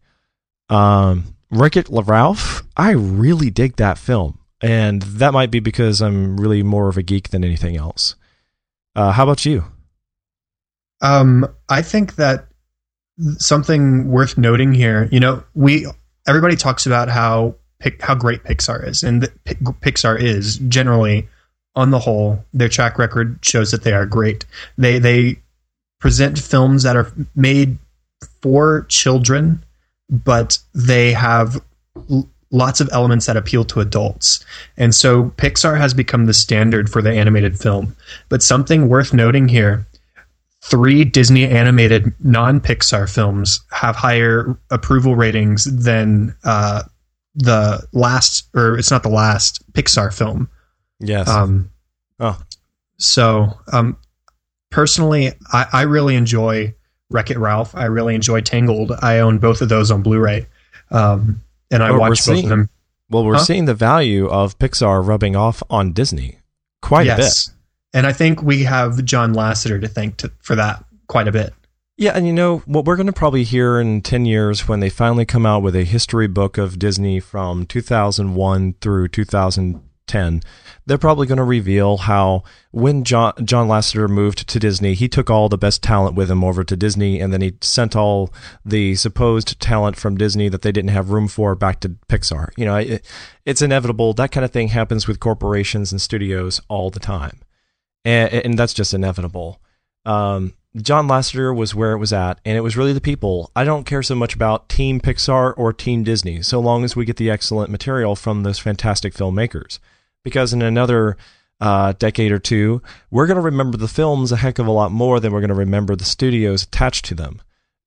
Um, Wreck It Ralph, I really dig that film. And that might be because I'm really more of a geek than anything else. Uh, how about you?
Um, I think that something worth noting here. You know, we everybody talks about how how great Pixar is, and Pixar is generally, on the whole, their track record shows that they are great. They they present films that are made for children, but they have lots of elements that appeal to adults. And so Pixar has become the standard for the animated film. But something worth noting here three Disney animated non Pixar films have higher approval ratings than uh, the last, or it's not the last Pixar film.
Yes.
Um, oh. So, um, personally, I, I really enjoy Wreck It Ralph. I really enjoy Tangled. I own both of those on Blu ray. Um, and I watch both
seeing,
of them.
Well, we're huh? seeing the value of Pixar rubbing off on Disney quite yes. a bit.
And I think we have John Lasseter to thank to, for that quite a bit.
Yeah, and you know what we're going to probably hear in 10 years when they finally come out with a history book of Disney from 2001 through 2010. They're probably going to reveal how when John, John Lasseter moved to Disney, he took all the best talent with him over to Disney, and then he sent all the supposed talent from Disney that they didn't have room for back to Pixar. You know, it, it's inevitable. That kind of thing happens with corporations and studios all the time and, and that's just inevitable. Um, John Lasseter was where it was at, and it was really the people. I don't care so much about Team Pixar or Team Disney, so long as we get the excellent material from those fantastic filmmakers. Because in another uh, decade or two, we're going to remember the films a heck of a lot more than we're going to remember the studios attached to them,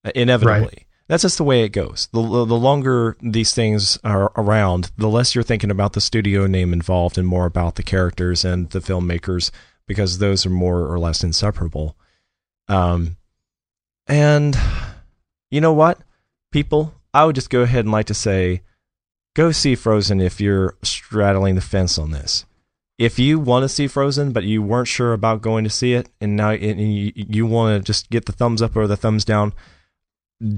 uh, inevitably. Right. That's just the way it goes. The, the longer these things are around, the less you're thinking about the studio name involved and more about the characters and the filmmakers because those are more or less inseparable. Um, and you know what, people, I would just go ahead and like to say, go see Frozen if you're straddling the fence on this. If you want to see Frozen, but you weren't sure about going to see it, and now and you, you want to just get the thumbs up or the thumbs down,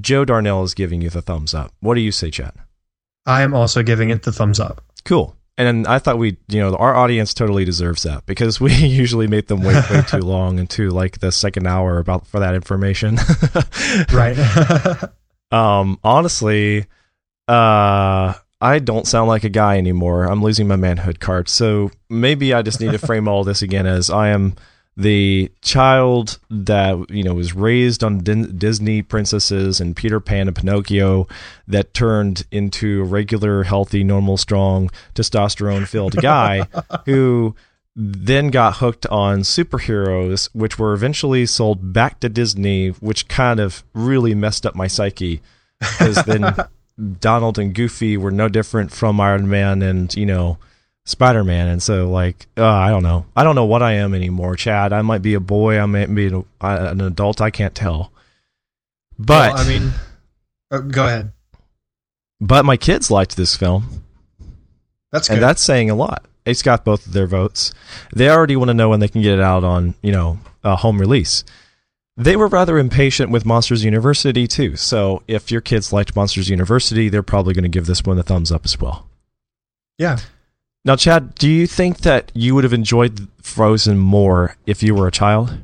Joe Darnell is giving you the thumbs up. What do you say, Chad?
I am also giving it the thumbs up.
Cool. And I thought we, you know, our audience totally deserves that because we [laughs] usually make them wait way too [laughs] long into like the second hour about for that information. [laughs]
right.
um, honestly, uh, I don't sound like a guy anymore. I'm losing my manhood card. So maybe I just need to frame all this again as I am the child that you know was raised on Disney princesses and Peter Pan and Pinocchio that turned into a regular, healthy, normal, strong, testosterone-filled guy [laughs] who then got hooked on superheroes, which were eventually sold back to Disney, which kind of really messed up my psyche. Because then [laughs] Donald and Goofy were no different from Iron Man and you know Spider Man, and so like uh, I don't know, I don't know what I am anymore, Chad. I might be a boy, I might be an, an adult, I can't tell. But
well, I mean, uh, go ahead.
But my kids liked this film.
That's good.
and that's saying a lot. It's got both of their votes. They already want to know when they can get it out on you know a home release. They were rather impatient with Monsters University too. So if your kids liked Monsters University, they're probably going to give this one a thumbs up as well.
Yeah,
now, Chad, do you think that you would have enjoyed Frozen more if you were a child?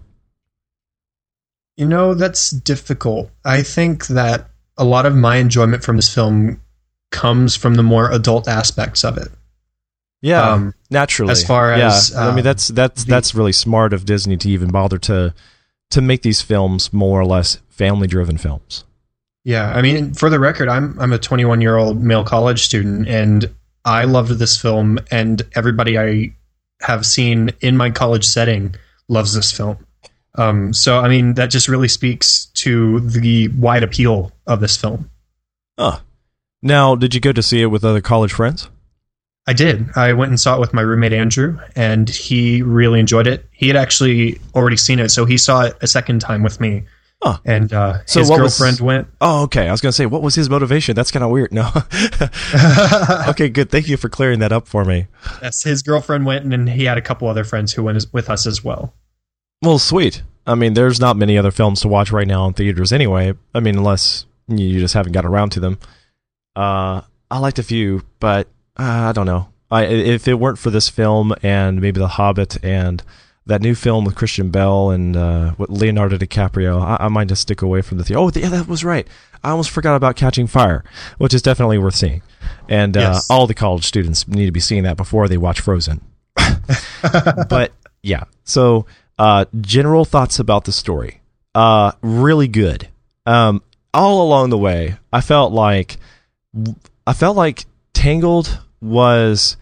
You know, that's difficult. I think that a lot of my enjoyment from this film comes from the more adult aspects of it.
Yeah, um, naturally.
As far as
yeah. I mean, that's that's the, that's really smart of Disney to even bother to to make these films more or less family driven films.
Yeah, I mean, for the record, I'm I'm a 21 year old male college student, and I loved this film, and everybody I have seen in my college setting loves this film. Um, so, I mean, that just really speaks to the wide appeal of this film.
Oh. Now, did you go to see it with other college friends?
I did. I went and saw it with my roommate Andrew, and he really enjoyed it. He had actually already seen it, so he saw it a second time with me. Oh. And uh, so his girlfriend was, went.
Oh, okay. I was going to say, what was his motivation? That's kind of weird. No. [laughs] okay, good. Thank you for clearing that up for me.
Yes, his girlfriend went, and then he had a couple other friends who went with us as well.
Well, sweet. I mean, there's not many other films to watch right now in theaters anyway. I mean, unless you just haven't got around to them. Uh, I liked a few, but uh, I don't know. I, if it weren't for this film and maybe The Hobbit and that new film with Christian Bale and uh, with Leonardo DiCaprio, I, I, might just stick away from the theater. Oh, yeah, that was right. I almost forgot about Catching Fire, which is definitely worth seeing. And uh, all the college students need to be seeing that before they watch Frozen. [laughs] but yeah, so uh, general thoughts about the story. Uh, really good. Um, all along the way, I felt like I felt like Tangled was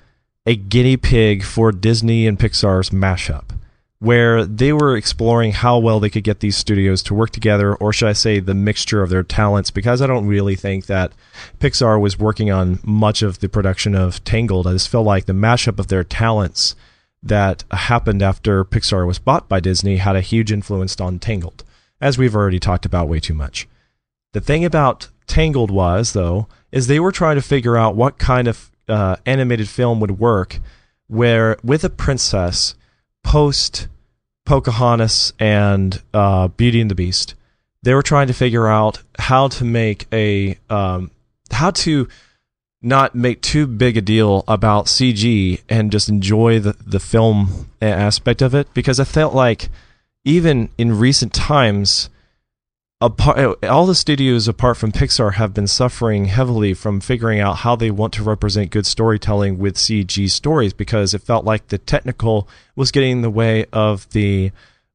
a guinea pig for Disney and Pixar's mashup where they were exploring how well they could get these studios to work together, or should I say, the mixture of their talents, because I don't really think that Pixar was working on much of the production of Tangled. I just feel like the mashup of their talents that happened after Pixar was bought by Disney had a huge influence on Tangled, as we've already talked about way too much. The thing about Tangled was, though, is they were trying to figure out what kind of uh, animated film would work where, with a princess, post Pocahontas and uh, Beauty and the Beast, they were trying to figure out how to make a um, how to not make too big a deal about CG and just enjoy the the film aspect of it because I felt like even in recent times apart, all the studios apart from Pixar have been suffering heavily from figuring out how they want to represent good storytelling with CG stories because it felt like the technical was getting in the way of the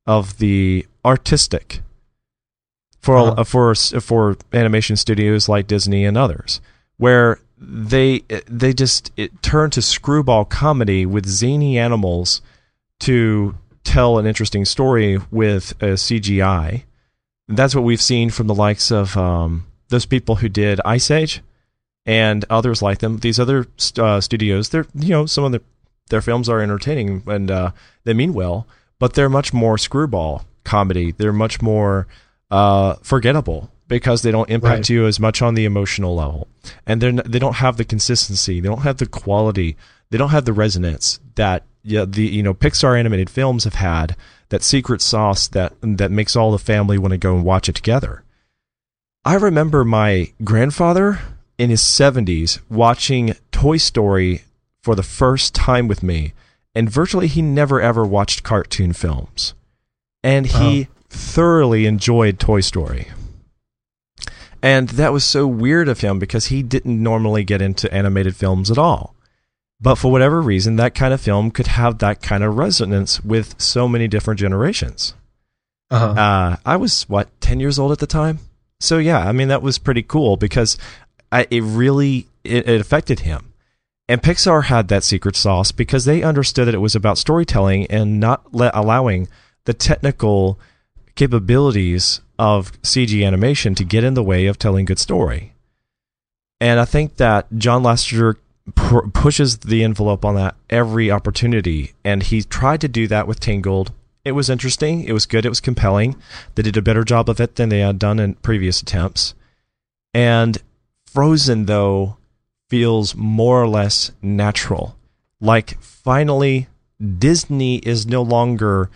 of the artistic for uh-huh. for for animation studios like Disney and others where they they just it turned to screwball comedy with zany animals to tell an interesting story with a CGI. That's what we've seen from the likes of um, those people who did Ice Age and others like them. These other uh, studios, they're you know some of the, their films are entertaining and uh, they mean well, but they're much more screwball comedy. They're much more uh, forgettable because they don't impact right. you as much on the emotional level, and they they don't have the consistency. They don't have the quality. They don't have the resonance that yeah, the you know Pixar animated films have had. That secret sauce that that makes all the family want to go and watch it together. I remember my grandfather in his 70s watching Toy Story for the first time with me, and virtually he never ever watched cartoon films. And he oh. thoroughly enjoyed Toy Story. And that was so weird of him because he didn't normally get into animated films at all. But for whatever reason, that kind of film could have that kind of resonance with so many different generations. Uh-huh. Uh, I was, what, 10 years old at the time? So, yeah, I mean, that was pretty cool because I, it really it, it affected him. And Pixar had that secret sauce because they understood that it was about storytelling and not let, allowing the technical capabilities of CG animation to get in the way of telling good story. And I think that John Lasseter pr- pushes the envelope on that every opportunity, and he tried to do that with Tangled. It was interesting, it was good, it was compelling. They did a better job of it than they had done in previous attempts. And Frozen, though, feels more or less natural. Like, finally, Disney is no longer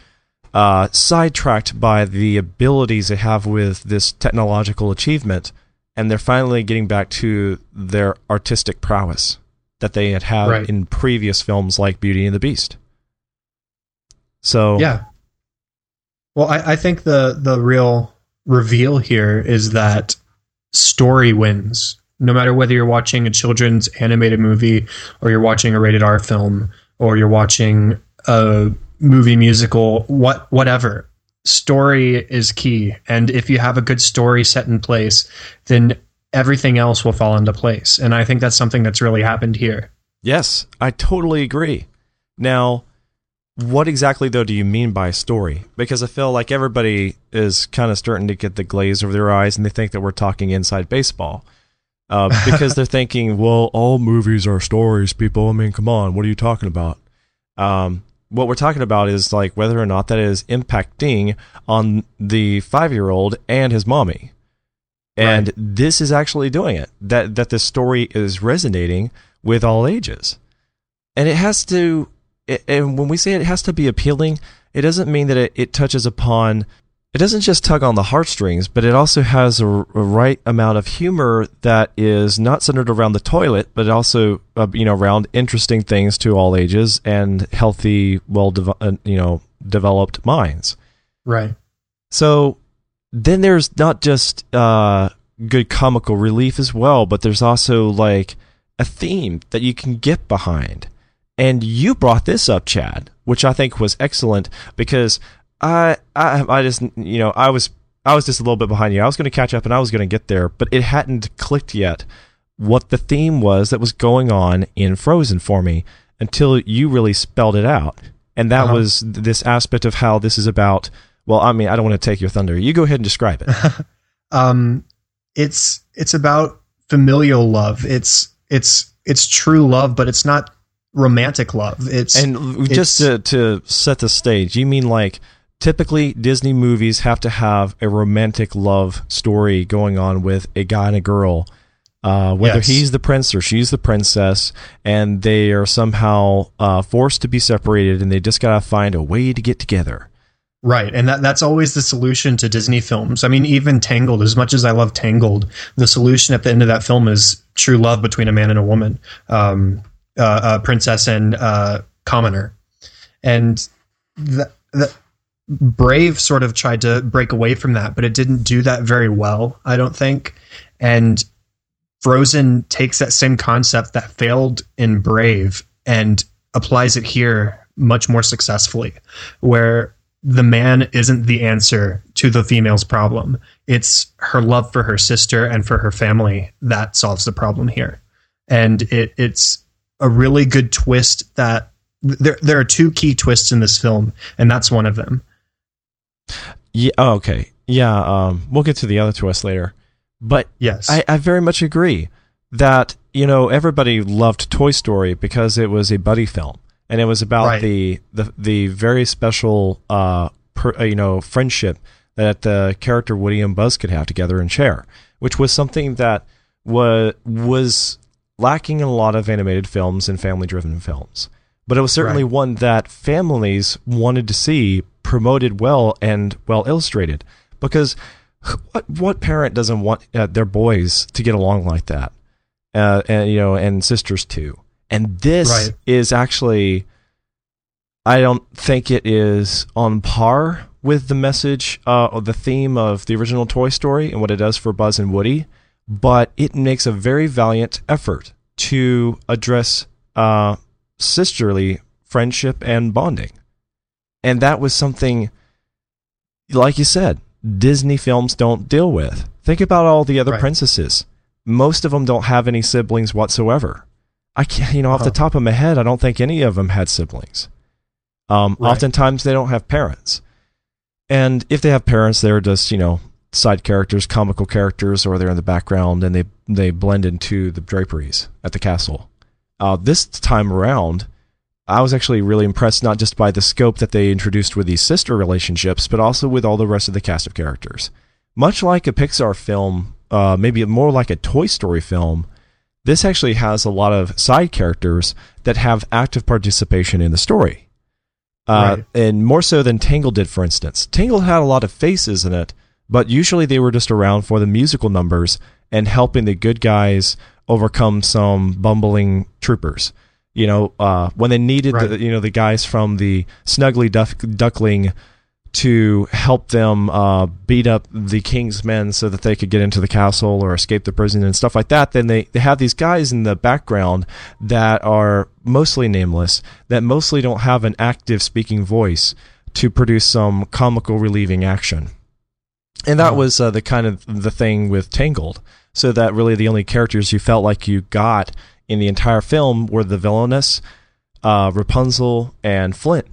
uh, sidetracked by the abilities they have with this technological achievement, and they're finally getting back to their artistic prowess that they had had right. in previous films like Beauty and the Beast. So,
yeah. Well, I, I think the the real reveal here is that story wins no matter whether you're watching a children's animated movie or you're watching a rated R film or you're watching a movie musical, what whatever. Story is key. And if you have a good story set in place, then everything else will fall into place. And I think that's something that's really happened here.
Yes, I totally agree. Now, what exactly though do you mean by story? Because I feel like everybody is kind of starting to get the glaze over their eyes and they think that we're talking inside baseball uh, [laughs] because they're thinking, well, all movies are stories, people. I mean, come on, what are you talking about? Um, what we're talking about is like whether or not that is impacting on the five year old and his mommy. And right. this is actually doing it. That that the story is resonating with all ages. And it has to it, and when we say it has to be appealing, it doesn't mean that it, it touches upon it doesn't just tug on the heartstrings, but it also has a, a, right amount of humor that is not centered around the toilet, but also uh, you know around interesting things to all ages and healthy, well, uh, you know, developed minds.
Right.
So then there's not just uh, good comical relief as well, but there's also like a theme that you can get behind. And you brought this up, Chad, which I think was excellent because I, I, I just, you know, I was, I was just a little bit behind you. I was going to catch up and I was going to get there, but it hadn't clicked yet what the theme was that was going on in Frozen for me until you really spelled it out. And that uh-huh. was this aspect of how this is about. Well, I mean, I don't want to take your thunder. You go ahead and describe it. [laughs]
um, it's it's about familial love. It's it's it's true love, but it's not romantic love. It's
and just to to set the stage. You mean like typically Disney movies have to have a romantic love story going on with a guy and a girl. Uh, whether yes. he's the prince or she's the princess, and they are somehow uh, forced to be separated, and they just gotta find a way to get together.
Right, and that that's always the solution to Disney films. I mean, even Tangled. As much as I love Tangled, the solution at the end of that film is true love between a man and a woman, um, uh, princess and uh, commoner, and that Brave sort of tried to break away from that, but it didn't do that very well, I don't think. And Frozen takes that same concept that failed in Brave and applies it here much more successfully, where the man isn't the answer to the female's problem. It's her love for her sister and for her family that solves the problem here. And it, it's a really good twist that there there are two key twists in this film, and that's one of them.
Yeah. Oh, okay. Yeah. Um, we'll get to the other twist later, but
Yes,
I, I very much agree that you know everybody loved Toy Story because it was a buddy film and it was about
Right.
the, the the very special uh, per, uh you know friendship that the character Woody and Buzz could have together and share, which was something that was was lacking in a lot of animated films and family driven films. But it was certainly
Right.
one that families wanted to see promoted well and well illustrated because what what parent doesn't want uh, their boys to get along like that uh, and you know and sisters too and this
Right.
is actually i don't think it is on par with the message uh, or the theme of the original toy story and what it does for buzz and woody but it makes a very valiant effort to address uh, sisterly friendship and bonding and that was something like you said disney films don't deal with think about all the other
Right.
princesses most of them don't have any siblings whatsoever i can't you know off the
Uh-huh.
top of my head i don't think any of them had siblings um,
Right.
oftentimes they don't have parents and if they have parents they're just you know side characters comical characters or they're in the background and they they blend into the draperies at the castle uh, this time around I was actually really impressed not just by the scope that they introduced with these sister relationships, but also with all the rest of the cast of characters. Much like a Pixar film, uh, maybe more like a Toy Story film, this actually has a lot of side characters that have active participation in the story. Uh,
Right.
And more so than Tangled did, for instance. Tangled had a lot of faces in it, but usually they were just around for the musical numbers and helping the good guys overcome some bumbling troopers you know, uh, when they needed the, you know, the guys from the Snuggly Duck, Duckling to help them uh, beat up the king's men so that they could get into the castle or escape the prison and stuff like that, then they, they have these guys in the background that are mostly nameless, that mostly don't have an active speaking voice to produce some comical relieving action. And that
Oh.
was uh, the kind of the thing with Tangled. So that really the only characters you felt like you got in the entire film were the villainess, uh, Rapunzel, and Flint.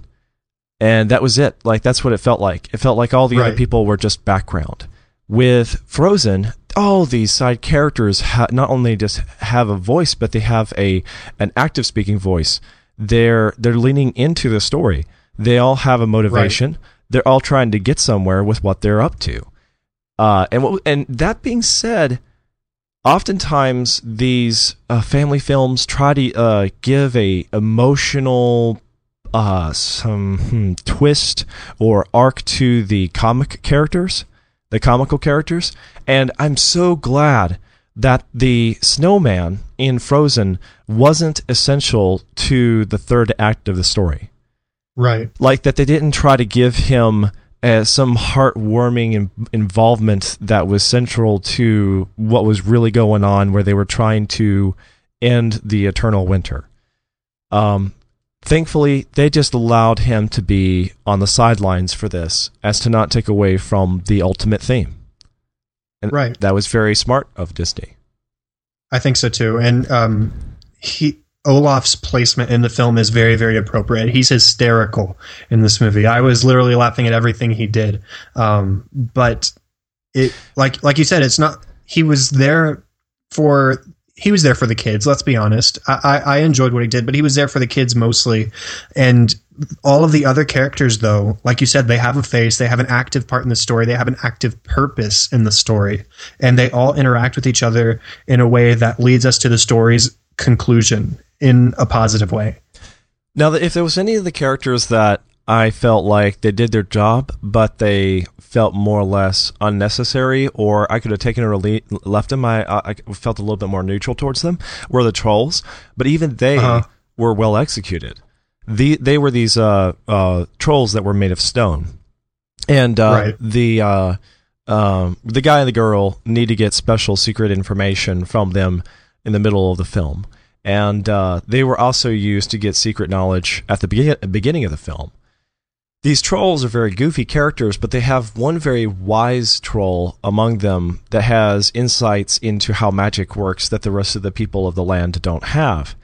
And that was it. Like that's what it felt like. It felt like all the other people were just background. With Frozen, all these side characters ha- not only just have a voice, but they have a an active speaking voice. They're they're leaning into the story. They all have a motivation. They're all trying to get somewhere with what they're up to. Uh, and what, and that being said, oftentimes these uh, family films try to uh, give a emotional uh, some hmm, twist or arc to the comic characters, the comical characters, and I'm so glad that the snowman in Frozen wasn't essential to the third act of the story.
Right.
like that they didn't try to give him uh, some heartwarming in- involvement that was central to what was really going on where they were trying to end the eternal winter. Um thankfully they just allowed him to be on the sidelines for this as to not take away from the ultimate theme and
Right.
that was very smart of disney
I think so too. And um, he Olaf's placement in the film is very, very appropriate. He's hysterical in this movie. I was literally laughing at everything he did. Um, but it, like, like you said, it's not. He was there for. He was there for the kids. Let's be honest. I, I, enjoyed what he did, but he was there for the kids mostly. And all of the other characters, though, like you said, they have a face. They have an active part in the story. They have an active purpose in the story, and they all interact with each other in a way that leads us to the story's conclusion in a positive way.
Now, if there was any of the characters that I felt like they did their job, but they felt more or less unnecessary, or I could have taken or le- left them, I, I felt a little bit more neutral towards them, were the trolls. But even they
Uh-huh.
were well executed. The, they were these uh, uh, trolls that were made of stone. And uh,
Right.
the uh, um, the guy and the girl need to get special secret information from them in the middle of the film, and uh, they were also used to get secret knowledge at the begin- beginning of the film. These trolls are very goofy characters, but they have one very wise troll among them that has insights into how magic works that the rest of the people of the land don't have.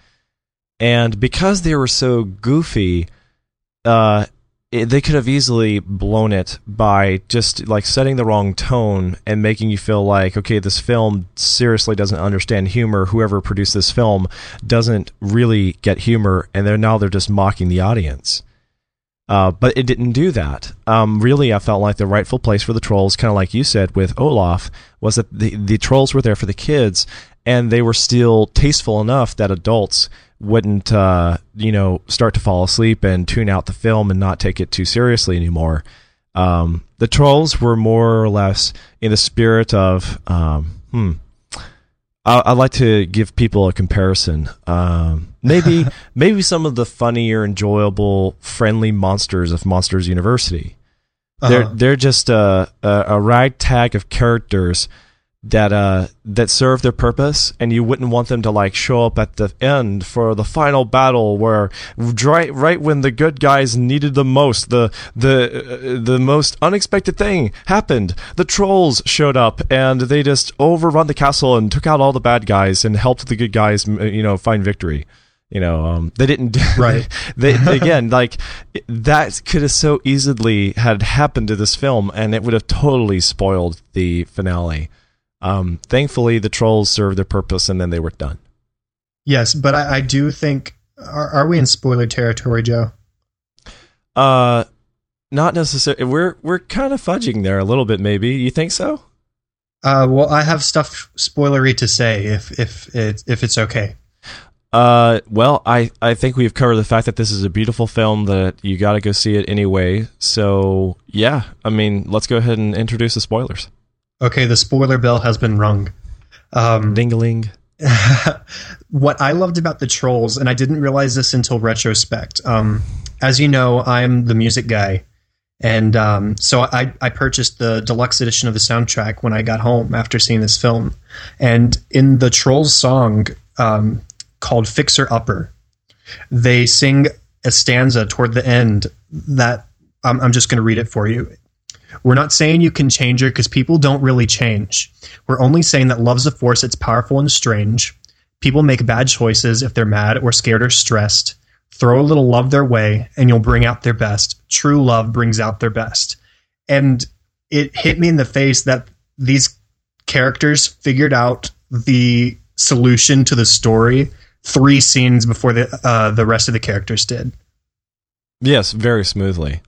and because they were so goofy, uh, it, they could have easily blown it by just like setting the wrong tone and making you feel like okay this film seriously doesn't understand humor whoever produced this film doesn't really get humor and they're now they're just mocking the audience uh, but it didn't do that. Um, really, I felt like the rightful place for the trolls, kind of like you said with Olaf, was that the, the trolls were there for the kids, and they were still tasteful enough that adults wouldn't, uh, you know, start to fall asleep and tune out the film and not take it too seriously anymore. Um, the trolls were more or less in the spirit of, um, hmm, I, I like to give people a comparison. Um, maybe [laughs] maybe some of the funnier, enjoyable, friendly monsters of Monsters University. Uh-huh. They're they're just a, a, a ragtag of characters that uh that serve their purpose and you wouldn't want them to like show up at the end for the final battle where right right when the good guys needed the most the the uh, the most unexpected thing happened the trolls showed up and they just overrun the castle and took out all the bad guys and helped the good guys you know find victory you know um, they didn't [laughs]
right
they [laughs] again like that could have so easily had happened to this film and it would have totally spoiled the finale um, thankfully, the trolls served their purpose and then they were done.
Yes, but I, I do think are, are, we in spoiler territory, Joe?
Uh, not necessarily. We're we're kind of fudging there a little bit. Maybe you think so?
Uh, well, I have stuff spoilery to say if if it, if it's okay.
Uh, well, I, I think we've covered the fact that this is a beautiful film that you got to go see it anyway. So yeah, I mean, let's go ahead and introduce the spoilers.
Okay, the spoiler bell has been rung.
Um, Dingling. [laughs]
what I loved about the Trolls, and I didn't realize this until retrospect. Um, as you know, I'm the music guy, and um, so I, I purchased the deluxe edition of the soundtrack when I got home after seeing this film. And in the Trolls song um, called "Fixer Upper," they sing a stanza toward the end that I'm just going to read it for you. We're not saying you can change her because people don't really change. We're only saying that love's a force that's powerful and strange. People make bad choices if they're mad or scared or stressed. Throw a little love their way and you'll bring out their best. True love brings out their best. And it hit me in the face that these characters figured out the solution to the story three scenes before the uh, the rest of the characters did.
Yes, very smoothly.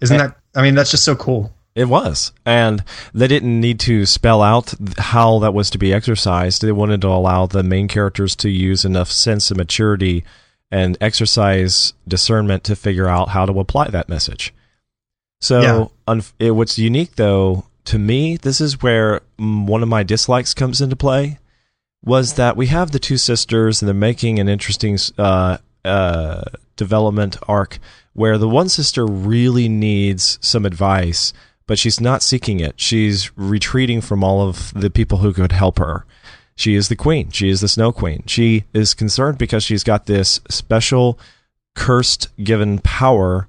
Isn't and, that? I mean, that's just so cool.
It was, and they didn't need to spell out how that was to be exercised. They wanted to allow the main characters to use enough sense of maturity and exercise discernment to figure out how to apply that message. So, yeah. un- it, what's unique though to me, this is where one of my dislikes comes into play. Was that we have the two sisters and they're making an interesting uh, uh, development arc where the one sister really needs some advice, but she's not seeking it. She's retreating from all of the people who could help her. She is the queen. She is the snow queen. She is concerned because she's got this special cursed given power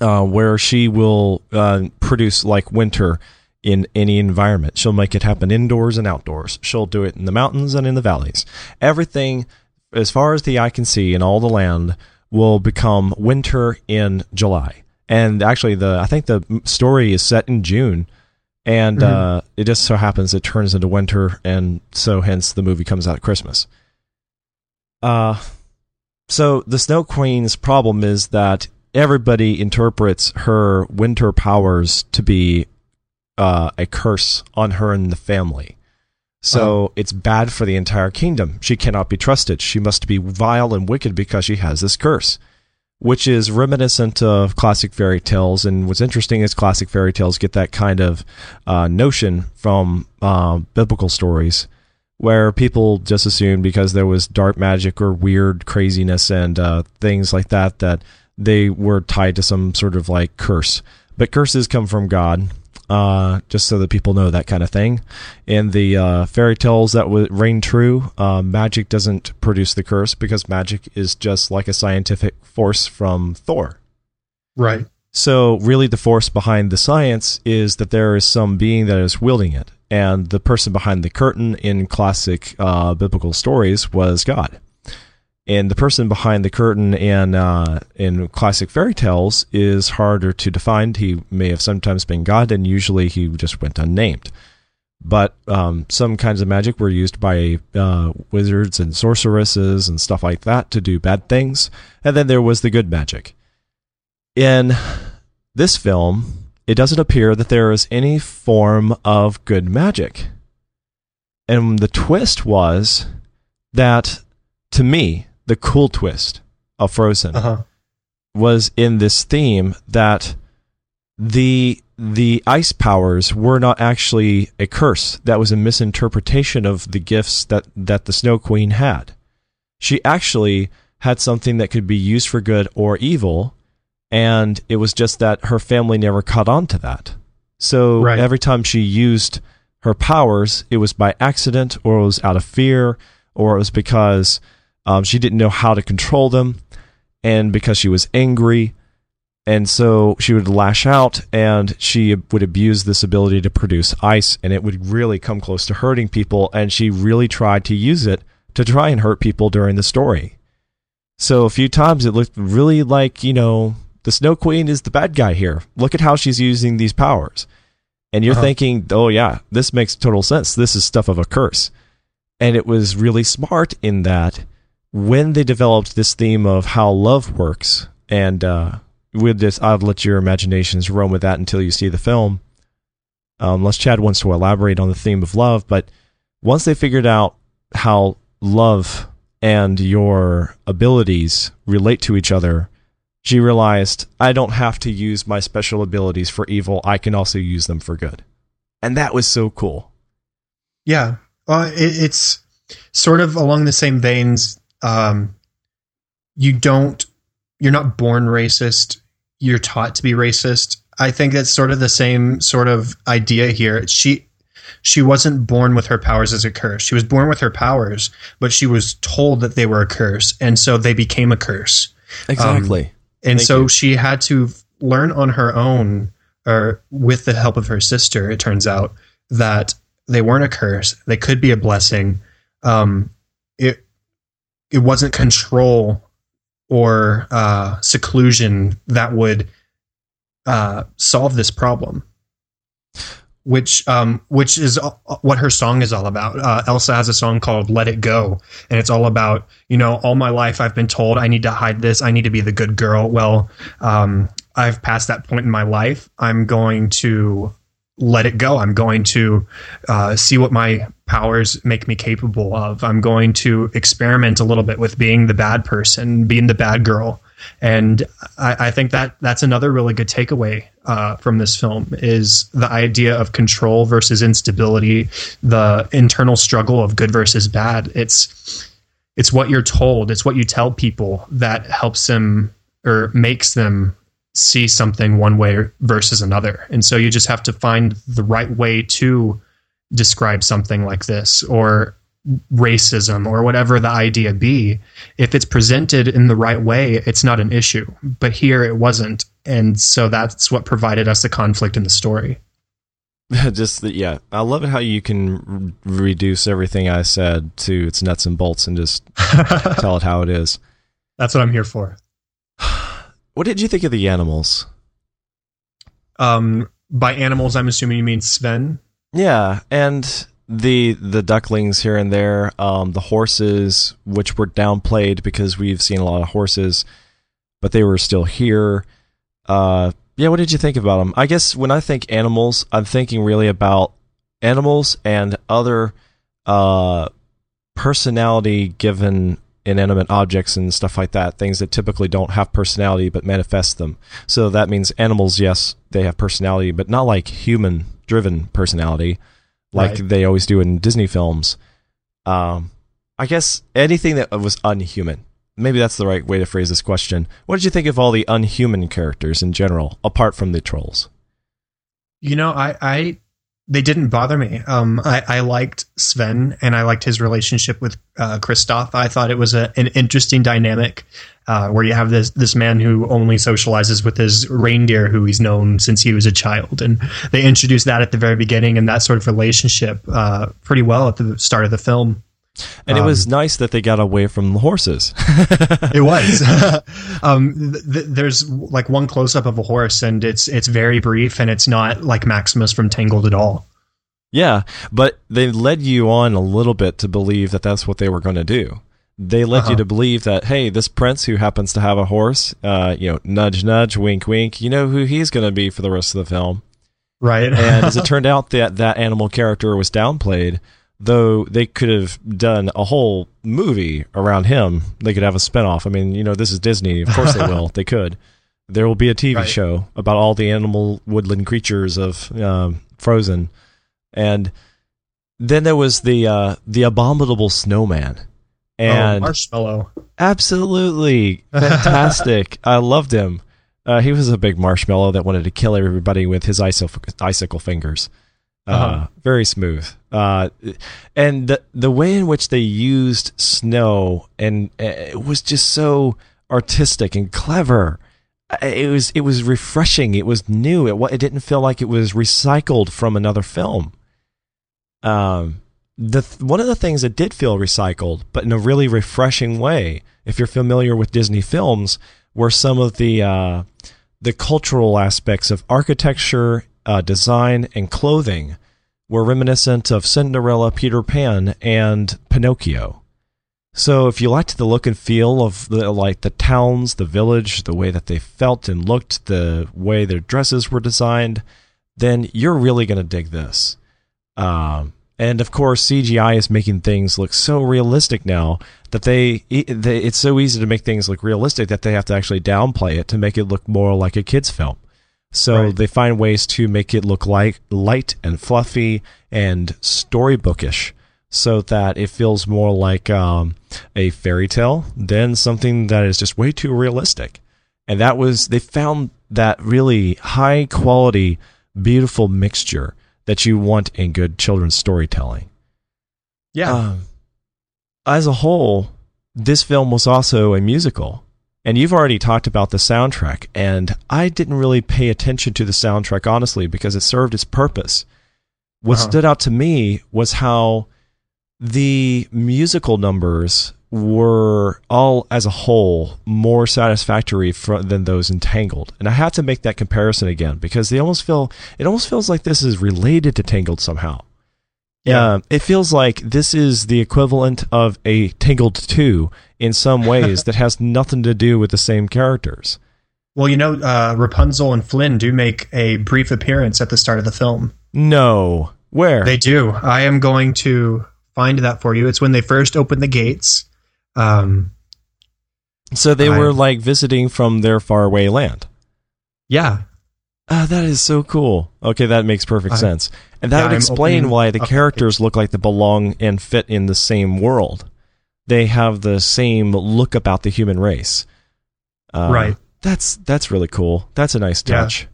uh, where she will uh, produce like winter in any environment. She'll make it happen indoors and outdoors. She'll do it in the mountains and in the valleys. Everything, as far as the eye can see in all the land, will become winter in July. And actually, the I think the story is set in June, and mm-hmm. uh, it just so happens it turns into winter, and so hence the movie comes out at Christmas. Uh, so the Snow Queen's problem is that everybody interprets her winter powers to be uh, a curse on her and the family. So uh-huh. it's bad for the entire kingdom. She cannot be trusted. She must be vile and wicked because she has this curse, which is reminiscent of classic fairy tales. And what's interesting is classic fairy tales get that kind of uh, notion from uh, biblical stories, where people just assume because there was dark magic or weird craziness and uh, things like that that they were tied to some sort of like curse. But curses come from God uh, just so that people know that kind of thing. In the uh, fairy tales that would reign true, uh, magic doesn't produce the curse because magic is just like a scientific force from Thor.
Right.
So, really, the force behind the science is that there is some being that is wielding it. And the person behind the curtain in classic uh, biblical stories was God. And the person behind the curtain in uh, in classic fairy tales is harder to define. He may have sometimes been God, and usually he just went unnamed. But um, some kinds of magic were used by uh, wizards and sorceresses and stuff like that to do bad things. And then there was the good magic. In this film, it doesn't appear that there is any form of good magic. And the twist was that, to me, the cool twist of Frozen
Uh-huh.
was in this theme that the the ice powers were not actually a curse. That was a misinterpretation of the gifts that, that the Snow Queen had. She actually had something that could be used for good or evil, and it was just that her family never caught on to that. So
Right.
every time she used her powers, it was by accident, or it was out of fear, or it was because um, she didn't know how to control them, and because she was angry. And so she would lash out and she would abuse this ability to produce ice, and it would really come close to hurting people. And she really tried to use it to try and hurt people during the story. So a few times it looked really like, you know, the Snow Queen is the bad guy here. Look at how she's using these powers. And you're
Uh-huh.
thinking, oh, yeah, this makes total sense. This is stuff of a curse. And it was really smart in that when they developed this theme of how love works, and uh, with this, I'll let your imaginations roam with that until you see the film. Um, unless Chad wants to elaborate on the theme of love, but once they figured out how love and your abilities relate to each other, she realized I don't have to use my special abilities for evil. I can also use them for good. And that was so cool.
Yeah, uh, it, it's sort of along the same veins. Um, you don't, you're not born racist. You're taught to be racist. I think that's sort of the same sort of idea here. She, she wasn't born with her powers as a curse. She was born with her powers, but she was told that they were a curse, and so they became a curse.
Exactly.
And
Thank
so
you.
she had to learn on her own, or with the help of her sister, it turns out, that they weren't a curse. They could be a blessing. Um, it it wasn't control or uh, seclusion that would uh, solve this problem. Which um, which is uh, what her song is all about. Uh, Elsa has a song called "Let It Go," and it's all about you know all my life I've been told I need to hide this. I need to be the good girl. Well, um, I've passed that point in my life. I'm going to let it go. I'm going to uh, see what my powers make me capable of. I'm going to experiment a little bit with being the bad person, being the bad girl. And I, I think that that's another really good takeaway uh, from this film is the idea of control versus instability, the internal struggle of good versus bad. It's it's what you're told, it's what you tell people that helps them or makes them see something one way versus another. And so you just have to find the right way to describe something like this or racism or whatever the idea be. If it's presented in the right way, it's not an issue. But here it wasn't. And so that's what provided us the conflict in the story. [laughs]
just yeah i love it how you can r- reduce everything i said to its nuts and bolts and just [laughs] tell it how it is
That's what I'm here for.
What did you think of the animals?
Um, by animals, I'm assuming you mean Sven.
yeah and the the ducklings here and there um the horses which were downplayed because we've seen a lot of horses but they were still here. Uh yeah what did you think about them i guess when i think animals i'm thinking really about animals and other uh personality given inanimate objects and stuff like that things that typically don't have personality but manifest them. So that means animals yes they have personality but not like human driven personality like
Right.
they always do in disney films. Um i guess anything that was unhuman maybe that's the right way to phrase this question. What did you think of all the unhuman characters in general apart from the trolls?
You know, I, I they didn't bother me. Um, I, I liked Sven and I liked his relationship with uh, Kristoff. I thought it was a, an interesting dynamic uh, where you have this this man who only socializes with his reindeer, who he's known since he was a child, and they introduced that at the very beginning and that sort of relationship uh, pretty well at the start of the film.
And um, it was nice that they got away from the horses. [laughs]
it was. [laughs] um, th- th- there's like one close up of a horse, and it's it's very brief, and it's not like Maximus from Tangled at all.
Yeah, but they led you on a little bit to believe that that's what they were going to do. They led uh-huh. you to believe that hey, this prince who happens to have a horse, uh, you know, nudge nudge, wink wink, you know who he's going to be for the rest of the film.
Right.
and as it [laughs] turned out that that animal character was downplayed, though they could have done a whole movie around him. They could have a spinoff. I mean, you know, this is Disney. Of course they will. [laughs] they could. There will be a TV right. show about all the animal woodland creatures of uh, Frozen. And then there was the uh, the abominable snowman. Oh, and
oh, marshmallow.
Absolutely [laughs] fantastic. I loved him. Uh, he was a big marshmallow that wanted to kill everybody with his icicle, icicle fingers. Uh, uh-huh. Very smooth. Uh, and the the way in which they used snow and uh, it was just so artistic and clever. Uh, it was it was refreshing. It was new. It it didn't feel like it was recycled from another film. Um, the one of the things that did feel recycled, but in a really refreshing way, if you're familiar with Disney films, were some of the uh, the cultural aspects of architecture, uh, design, and clothing were reminiscent of Cinderella, Peter Pan, and Pinocchio. So if you liked the look and feel of the like the towns, the village, the way that they felt and looked, the way their dresses were designed, then you're really going to dig this. Um, and of course, CGI is making things look so realistic now that they, they, it's so easy to make things look realistic that they have to actually downplay it to make it look more like a kids film. So right. they find ways to make it look like light and fluffy and storybookish so that it feels more like um, a fairy tale than something that is just way too realistic. And that was, they found that really high quality, beautiful mixture that you want in good children's storytelling.
Yeah. Um,
as a whole, this film was also a musical. And you've already talked about the soundtrack, and I didn't really pay attention to the soundtrack, honestly, because it served its purpose. What uh-huh. stood out to me was how the musical numbers were all as a whole more satisfactory for, than those entangled and i have to make that comparison again because they almost feel it almost feels like this is related to tangled somehow yeah it feels like this is the equivalent of a tangled 2 in some ways [laughs] that has nothing to do with the same characters
well you know uh, rapunzel and flynn do make a brief appearance at the start of the film
no where
they do i am going to find that for you it's when they first open the gates um,
so they I, were like visiting from their faraway land.
Yeah.
Uh, that is so cool. Okay, that makes perfect I, sense. And that yeah, would explain why the characters look like they belong and fit in the same world. They have the same look about the human race.
Uh, right.
That's that's really cool. That's a nice touch.
Yeah.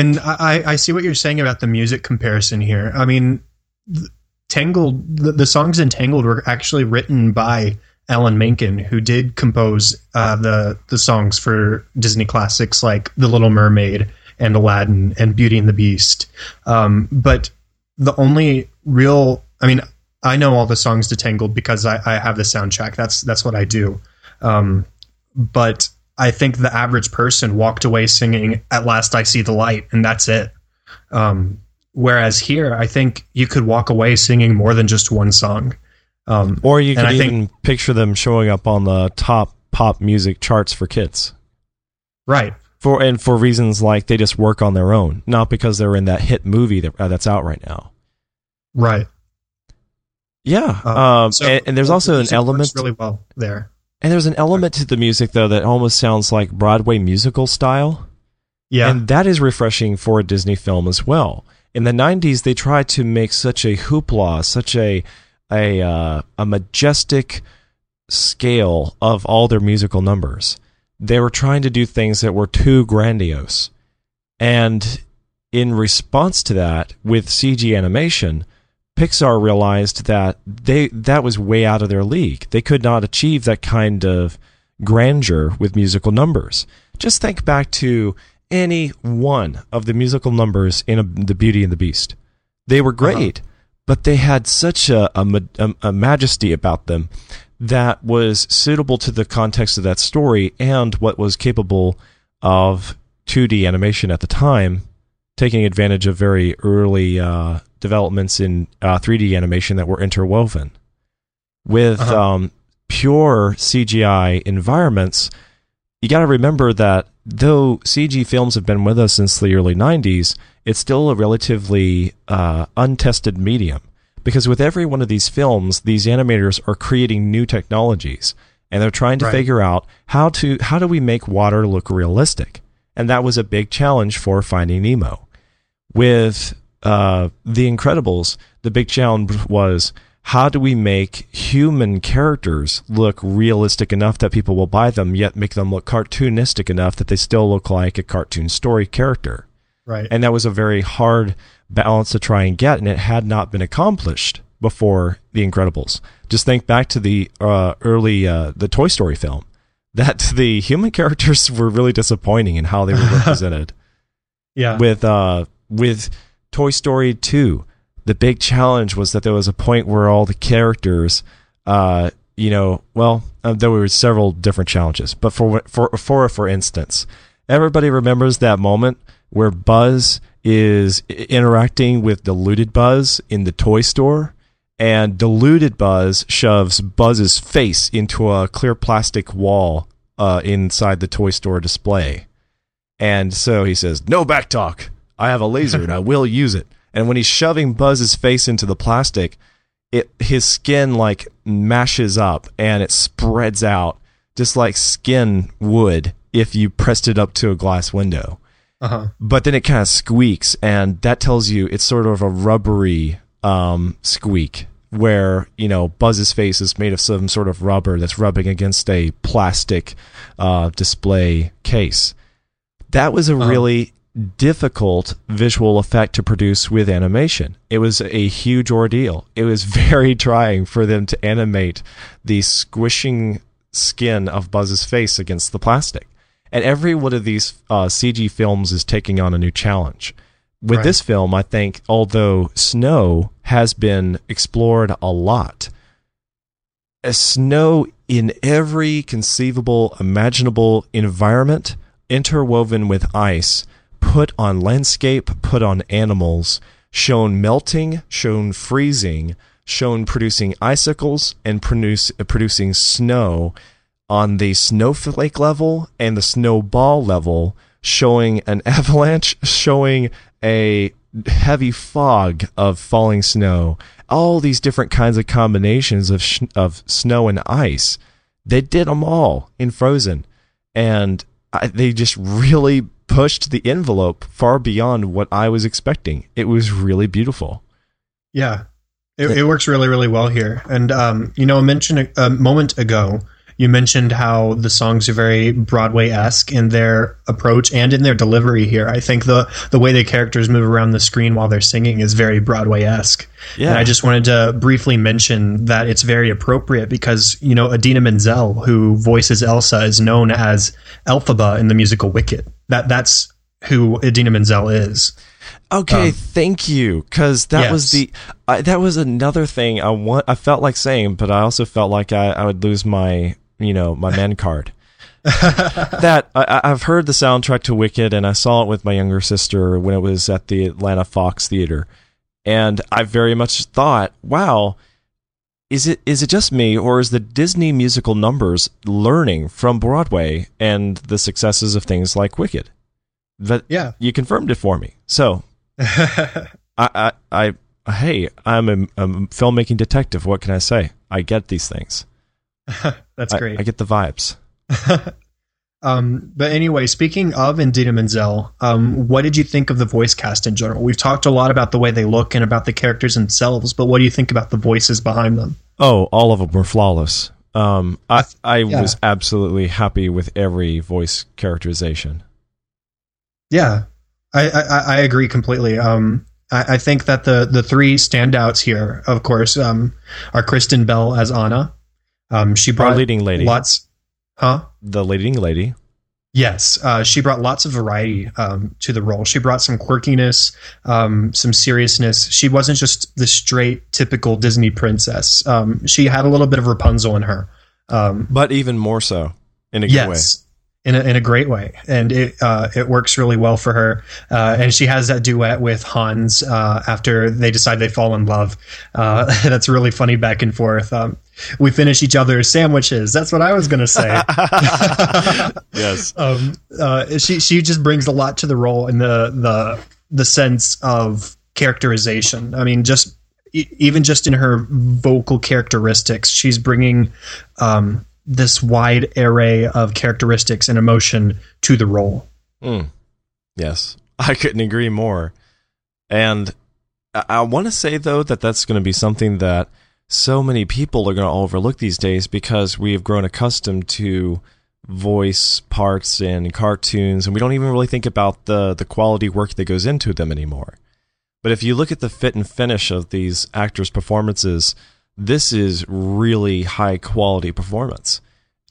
And I, I see what you're saying about the music comparison here. I mean, Tangled, the, the songs in Tangled were actually written by Alan Menken, who did compose uh, the the songs for Disney classics like The Little Mermaid and Aladdin and Beauty and the Beast. Um, but the only real, I mean, I know all the songs to Tangled because I, I have the soundtrack. That's that's what I do. Um, but I think the average person walked away singing "At Last I See the Light" and that's it. Um, whereas here, I think you could walk away singing more than just one song.
Um, or you can even think, picture them showing up on the top pop music charts for kids.
Right.
For and for reasons like they just work on their own, not because they're in that hit movie that, uh, that's out right now.
Right.
Yeah. Uh, um, so and, and, there's also an element
really well there.
And there's an element to the music though that almost sounds like Broadway musical style.
Yeah.
And that is refreshing for a Disney film as well. In the 90s they tried to make such a hoopla, such a a uh, a majestic scale of all their musical numbers. They were trying to do things that were too grandiose. And in response to that, with CG animation, Pixar realized that they that was way out of their league. They could not achieve that kind of grandeur with musical numbers. Just think back to any one of the musical numbers in a, The Beauty and the Beast. They were uh-huh. great, uh-huh but they had such a, a, a majesty about them that was suitable to the context of that story and what was capable of 2D animation at the time, taking advantage of very early uh, developments in uh, 3D animation that were interwoven. With uh-huh. um, pure CGI environments, you got to remember that though CG films have been with us since the early 90s, it's still a relatively uh, untested medium. Because with every one of these films, these animators are creating new technologies and they're trying to right. figure out how to how do we make water look realistic? And that was a big challenge for finding nemo. With uh, the incredibles the big challenge was how do we make human characters look realistic enough that people will buy them yet make them look cartoonistic enough that they still look like a cartoon story character
right
and that was a very hard balance to try and get and it had not been accomplished before the incredibles just think back to the uh, early uh, the Toy Story film. [laughs] That the human characters were really disappointing in how they were represented. [laughs]
yeah.
With uh with Toy Story 2, the big challenge was that there was a point where all the characters uh you know, well, uh, there were several different challenges, but for for for for instance, everybody remembers that moment where Buzz is interacting with diluted Buzz in the toy store and diluted Buzz shoves Buzz's face into a clear plastic wall uh, inside the toy store display. And so he says, No back talk. I have a laser and I [laughs] will use it. And when he's shoving Buzz's face into the plastic, it his skin like mashes up and it spreads out just like skin would if you pressed it up to a glass window.
Uh-huh.
But then it kind of squeaks, and that tells you it's sort of a rubbery um, squeak where you know Buzz's face is made of some sort of rubber that's rubbing against a plastic uh, display case. That was a uh-huh. really difficult visual effect to produce with animation. It was a huge ordeal. It was [laughs] very trying for them to animate the squishing skin of Buzz's face against the plastic. And every one of these uh, CG films is taking on a new challenge with right. this film, I think, although snow has been explored a lot, as snow in every conceivable, imaginable environment, interwoven with ice, put on landscape, put on animals, shown melting, shown freezing, shown producing icicles, and produce, producing snow on the snowflake level and the snowball level, showing an [laughs] avalanche, showing a heavy fog of falling snow, all these different kinds of combinations of sh- of snow and ice. They did them all in Frozen, and I, they just really pushed the envelope far beyond what I was expecting. It was really beautiful.
Yeah, it, it works really really well here. And um, you know, I mentioned a, a moment ago you mentioned how the songs are very Broadway esque in their approach and in their delivery here. I think the the way the characters move around the screen while they're singing is very Broadway esque. Yeah. And I just wanted to briefly mention that it's very appropriate because, you know, Idina Menzel, who voices Elsa, is known as Elphaba in the musical Wicked. That that's who Idina Menzel is.
Okay, um, thank you, because that yes. was the uh, that was another thing I want. I felt like saying, but I also felt like I, I would lose my you know, my men [laughs] card. that I, have heard the soundtrack to Wicked, and I saw it with my younger sister when it was at the Atlanta Fox Theater, and I very much thought, wow. Is it is it just me, or is the Disney musical numbers learning from Broadway and the successes of things like Wicked? But
yeah,
you confirmed it for me. So, [laughs] I, I, I, hey, I'm a, a filmmaking detective. What can I say? I get these things. [laughs]
That's great.
I, I get the vibes. [laughs]
um, but anyway, speaking of Idina Menzel, um, what did you think of the voice cast in general? We've talked a lot about the way they look and about the characters themselves, but what do you think about the voices behind them?
Oh, all of them were flawless. Um, I I yeah. was absolutely happy with every voice characterization.
Yeah, I I, I agree completely. Um, I, I, think that the the three standouts here, of course, um, are Kristen Bell as Anna, um, she brought
Our leading lady.
Lots, huh?
The leading lady.
Yes, uh, she brought lots of variety um, to the role. She brought some quirkiness, um, some seriousness. She wasn't just the straight, typical Disney princess. Um, she had a little bit of Rapunzel in her, um,
but even more so in a good yes. way
in a, in a great way, and it uh, it works really well for her. Uh, and she has that duet with Hans uh, after they decide they fall in love. Uh, [laughs] that's really funny back and forth. Um, we finish each other's sandwiches. That's what I was going to say. [laughs]
yes. [laughs]
Um, uh, she she just brings a lot to the role in the the the sense of characterization. I mean, just even just in her vocal characteristics, she's bringing um, this wide array of characteristics and emotion to the role.
Mm. Yes, I couldn't agree more. And I, I want to say though that that's going to be something that so many people are going to overlook these days because we have grown accustomed to voice parts in cartoons and we don't even really think about the the quality work that goes into them anymore. But if you look at the fit and finish of these actors' performances, this is really high quality performance.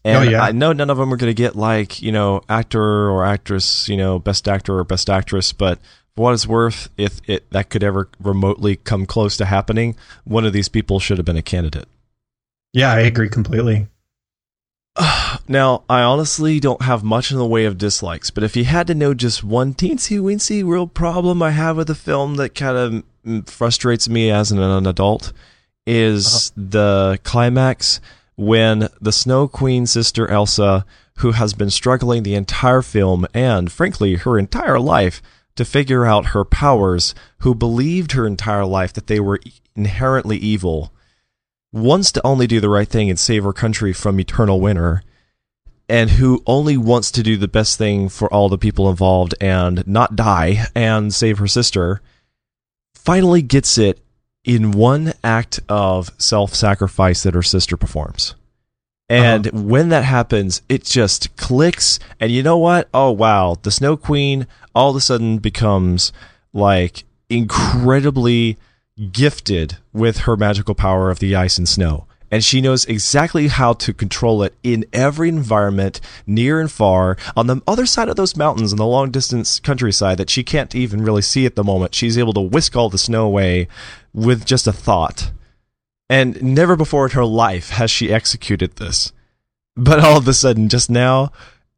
Oh, and oh, yeah. I know none of them are going to get like, you know, actor or actress, you know, best actor or best actress, but for what it's worth, if it that could ever remotely come close to happening, one of these people should have been a candidate.
Yeah, I agree completely. [sighs]
Now, I honestly don't have much in the way of dislikes, but if you had to know just one teensy weensy real problem I have with the film that kind of frustrates me as an, an adult, is uh-huh. the climax when the Snow Queen sister Elsa, who has been struggling the entire film and, frankly, her entire life to figure out her powers, who believed her entire life that they were inherently evil, wants to only do the right thing and save her country from eternal winter, and who only wants to do the best thing for all the people involved and not die and save her sister, finally gets it in one act of self sacrifice that her sister performs. And uh-huh. when that happens, it just clicks. And you know what? Oh, wow. The Snow Queen all of a sudden becomes like incredibly gifted with her magical power of the ice and snow and she knows exactly how to control it in every environment, near and far, on the other side of those mountains in the long distance countryside that she can't even really see at the moment. She's able to whisk all the snow away with just a thought. And never before in her life has she executed this. But all of a sudden, just now,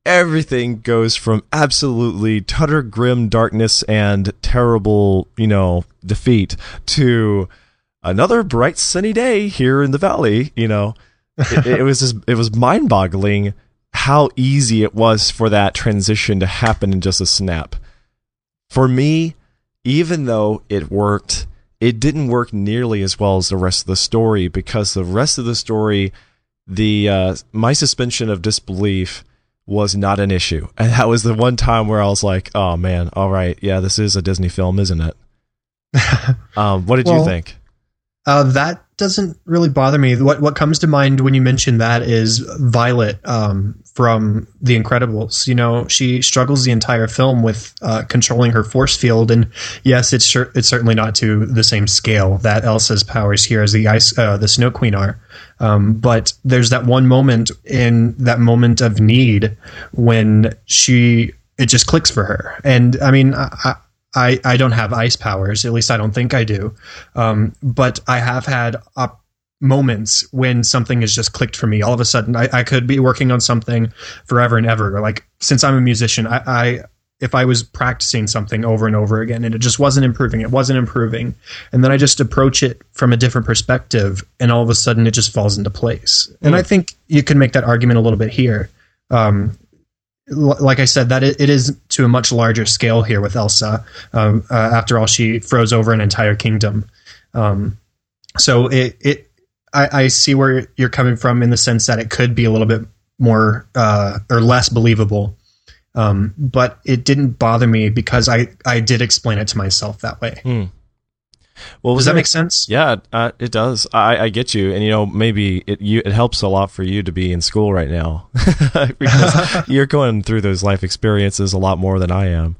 everything goes from absolutely tutter grim darkness and terrible, you know, defeat to another bright sunny day here in the valley. You know, it, it was just, it was mind boggling how easy it was for that transition to happen in just a snap. For me, even though it worked, it didn't work nearly as well as the rest of the story because the rest of the story, the uh, my suspension of disbelief was not an issue, [laughs] and that was the one time where I was like, "Oh man, all right, yeah, this is a Disney film, isn't it?" [laughs] um, what did well, you think?
Uh, that doesn't really bother me. What what comes to mind when you mention that is Violet um, from The Incredibles. You know, she struggles the entire film with uh, controlling her force field, and yes, it's it's certainly not to the same scale that Elsa's powers here as the ice uh, the Snow Queen are. Um, but there's that one moment in that moment of need when she it just clicks for her, and I mean, I, I, I don't have ice powers. At least I don't think I do. Um, but I have had up moments when something has just clicked for me. All of a sudden, I, I could be working on something forever and ever. Like since I'm a musician, I, I if I was practicing something over and over again and it just wasn't improving, it wasn't improving, and then I just approach it from a different perspective, and all of a sudden it just falls into place. Mm. And I think you can make that argument a little bit here. Um, like I said, that it is to a much larger scale here with Elsa. Um, uh, after all, she froze over an entire kingdom. Um, so it, it I, I, see where you're coming from in the sense that it could be a little bit more uh, or less believable. Um, but it didn't bother me because I, I did explain it to myself that way.
Mm.
Well, does that make sense?
Yeah, uh, it does. I, I, get you, and you know maybe it you, it helps a lot for you to be in school right now [laughs] because [laughs] you're going through those life experiences a lot more than I am.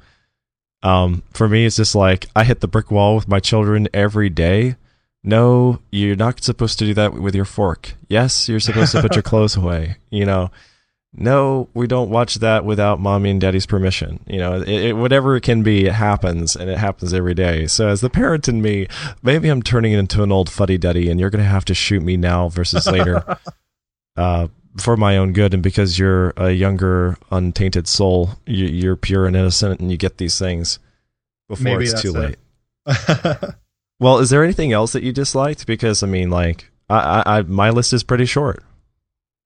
Um, for me, it's just like I hit the brick wall with my children every day. No, you're not supposed to do that with your fork. Yes, you're supposed to put your [laughs] clothes away. You know, no, we don't watch that without mommy and daddy's permission. You know, it, it, whatever it can be, it happens, and it happens every day. So, as the parent in me, maybe I'm turning it into an old fuddy duddy, and you're going to have to shoot me now versus later, [laughs] uh, for my own good, and because you're a younger, untainted soul, you, you're pure and innocent, and you get these things before
Maybe
it's too late. [laughs] Well, is there anything else that you disliked? Because I mean, like, I, I, I my list is pretty short.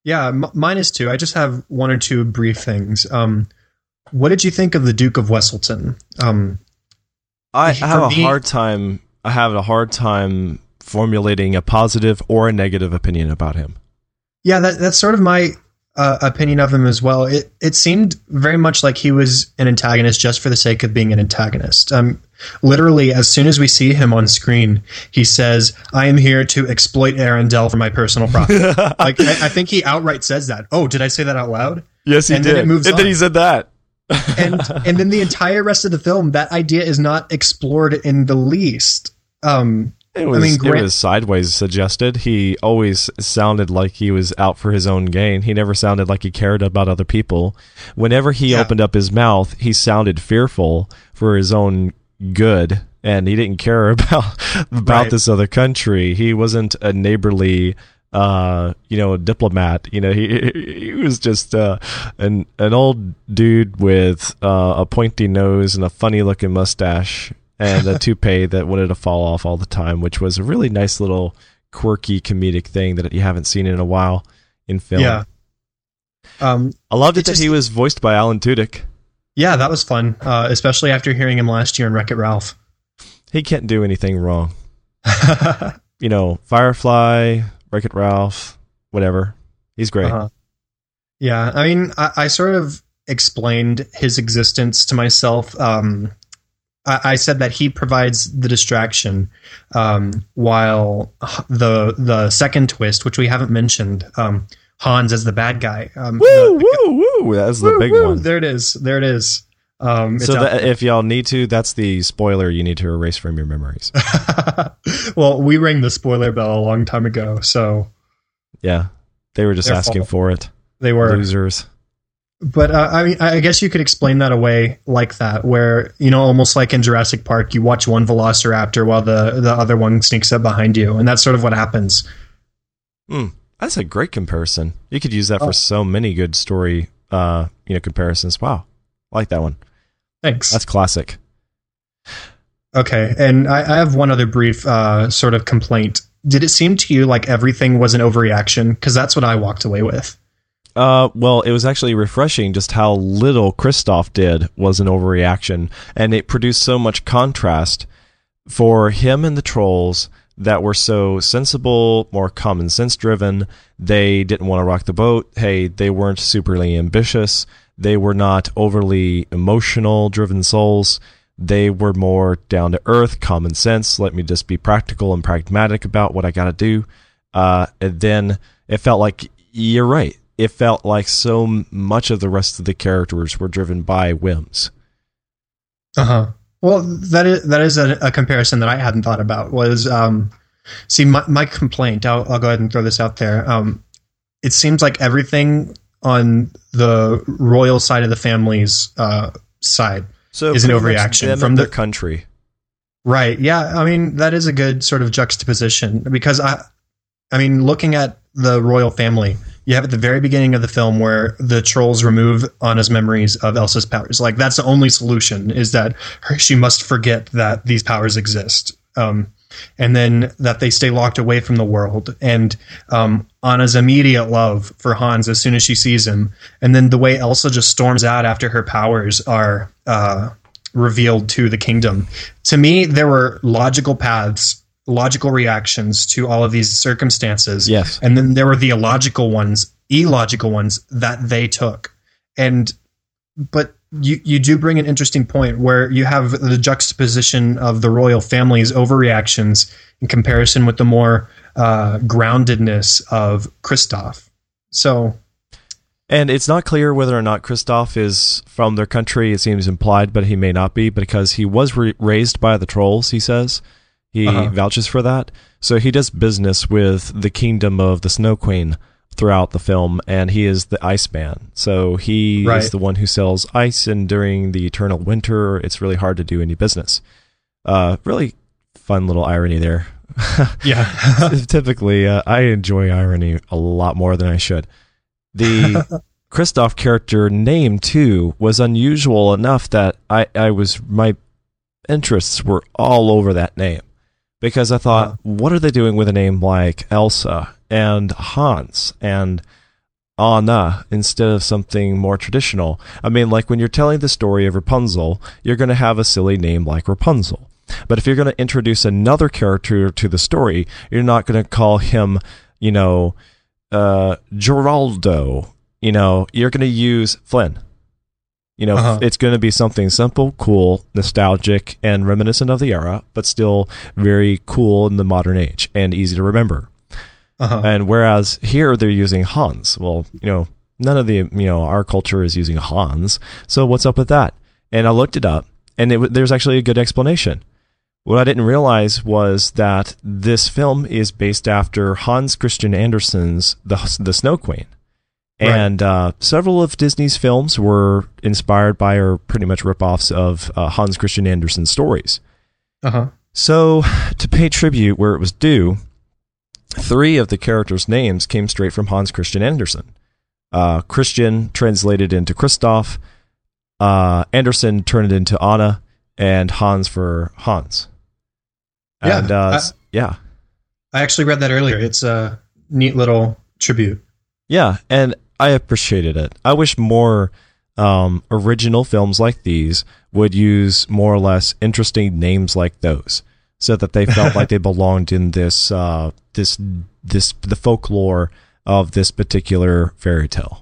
Yeah, m- mine is too. I just have one or two brief things. Um, what did you think of the Duke of Weselton? Um,
I have a
me-
hard time. I have a hard time formulating a positive or a negative opinion about him.
Yeah, that, that's sort of my uh, opinion of him as well. It it seemed very much like he was an antagonist just for the sake of being an antagonist. Um, literally, as soon as we see him on screen, he says, "I am here to exploit Arendelle for my personal profit." [laughs] like I, I think he outright says that. Oh, did I say that out loud?
Yes, he
And then
did.
it moves
and then he said that.
And and then the [laughs] entire rest of the film, that idea is not explored in the least. Um,
It was,
mean,
it was sideways suggested. He always sounded like he was out for his own gain. He never sounded like he cared about other people. Whenever he
Yeah.
opened up his mouth, he sounded fearful for his own good, and he didn't care [laughs] about about
Right.
this other country. He wasn't a neighborly, uh, you know, diplomat. You know, [laughs] he he was just uh, an an old dude with uh, a pointy nose and a funny looking mustache and a [laughs] toupee that wanted to fall off all the time, which was a really nice little quirky comedic thing that you haven't seen in a while in film.
yeah. Um,
I loved it,
It
that he was voiced by Alan Tudyk.
Yeah, that was fun, uh, especially after hearing him last year in Wreck It Ralph.
He can't do anything wrong. [laughs] You know, Firefly, Wreck It Ralph, whatever. He's great.
Uh-huh. Yeah, I mean, I, I sort of explained his existence to myself. Um, I, I said that he provides the distraction, um, while the the second twist, which we haven't mentioned, um, Hans as the bad guy. Um,
Woo,
the-
woo, woo! That was the
Woo,
big
woo,
one.
There it is. There it is. Um,
So that, if y'all need to, that's the spoiler you need to erase from your memories. [laughs]
well, we rang the spoiler bell a long time ago, so
yeah, they were just
Their
asking
fault.
for it.
they were.
Losers.
But uh, I mean, I guess you could explain that away like that, where you know, almost like in Jurassic Park, you watch one Velociraptor while the the other one sneaks up behind you, and that's sort of what happens.
That's a great comparison. You could use that for
Oh.
so many good story, uh, you know, comparisons. Wow, I like that one.
Thanks.
That's classic.
okay, and I, I have one other brief uh, sort of complaint. Did it seem to you like everything was an overreaction? Because that's what I walked away with.
Uh, well, it was actually refreshing just how little Kristoff did was an overreaction, and it produced so much contrast for him and the trolls that were so sensible, more common sense driven. They didn't want to rock the boat. Hey, they weren't superly ambitious. They were not overly emotional driven souls. They were more down to earth, common sense. Let me just be practical and pragmatic about what I got to do. Uh, and then it felt like you're right. It felt like so much of the rest of the characters were driven by whims.
Uh huh. Well, that is that is a, a comparison that I hadn't thought about. Was um, see my my complaint. I'll, I'll go ahead and throw this out there. Um, it seems like everything on the royal side of the family's uh, side.
So
Is an overreaction from the-
their country.
Right. Yeah. I mean, that is a good sort of juxtaposition because I, I mean, looking at the royal family, you have at the very beginning of the film where the trolls remove Anna's memories of Elsa's powers. Like that's the only solution is that her, she must forget that these powers exist. Um, and then that they stay locked away from the world and um, Anna's immediate love for Hans as soon as she sees him, and then the way Elsa just storms out after her powers are uh, revealed to the kingdom. To me, there were logical paths, logical reactions to all of these circumstances.
Yes.
And then there were the illogical ones, illogical ones that they took. And but you you do bring an interesting point where you have the juxtaposition of the royal family's overreactions in comparison with the more uh, groundedness of Kristoff. So
And it's not clear whether or not Kristoff is from their country. It seems implied, but he may not be because he was re- raised by the trolls, he says. He
Uh-huh.
vouches for that. So he does business with the kingdom of the Snow Queen throughout the film, and he is the Iceman. So he
Right.
is the one who sells ice, and during the eternal winter, it's really hard to do any business. Uh, really fun little irony there. [laughs]
Yeah. [laughs]
Typically, uh, I enjoy irony a lot more than I should. The [laughs] Kristoff character name too was unusual enough that I, I was my interests were all over that name because I thought, what are they doing with a name like Elsa and Hans and Anna instead of something more traditional? I mean, like when you're telling the story of Rapunzel, you're going to have a silly name like Rapunzel. But if you're going to introduce another character to the story, you're not going to call him, you know, uh, Geraldo. You know, you're going to use Flynn. You know,
Uh-huh.
it's going to be something simple, cool, nostalgic, and reminiscent of the era, but still very cool in the modern age and easy to remember.
Uh-huh.
And whereas here they're using Hans. Well, you know, none of the, you know, our culture is using Hans. So what's up with that? And I looked it up and it, there's actually a good explanation. What I didn't realize was that this film is based after Hans Christian Andersen's The, the Snow Queen.
Right.
And uh, several of Disney's films were inspired by or pretty much ripoffs of uh, Hans Christian Andersen's stories.
Uh-huh.
So, [sighs] to pay tribute where it was due, three of the characters' names came straight from Hans Christian Andersen. Uh, Christian translated into Kristoff, uh, Andersen turned it into Anna, and Hans for Hans.
Yeah,
And, uh,
I-
yeah.
I actually read that earlier. It's a neat little tribute.
Yeah, and I appreciated it. I wish more um, original films like these would use more or less interesting names like those, so that they felt like they [laughs] belonged in this uh, this this the folklore of this particular fairy tale.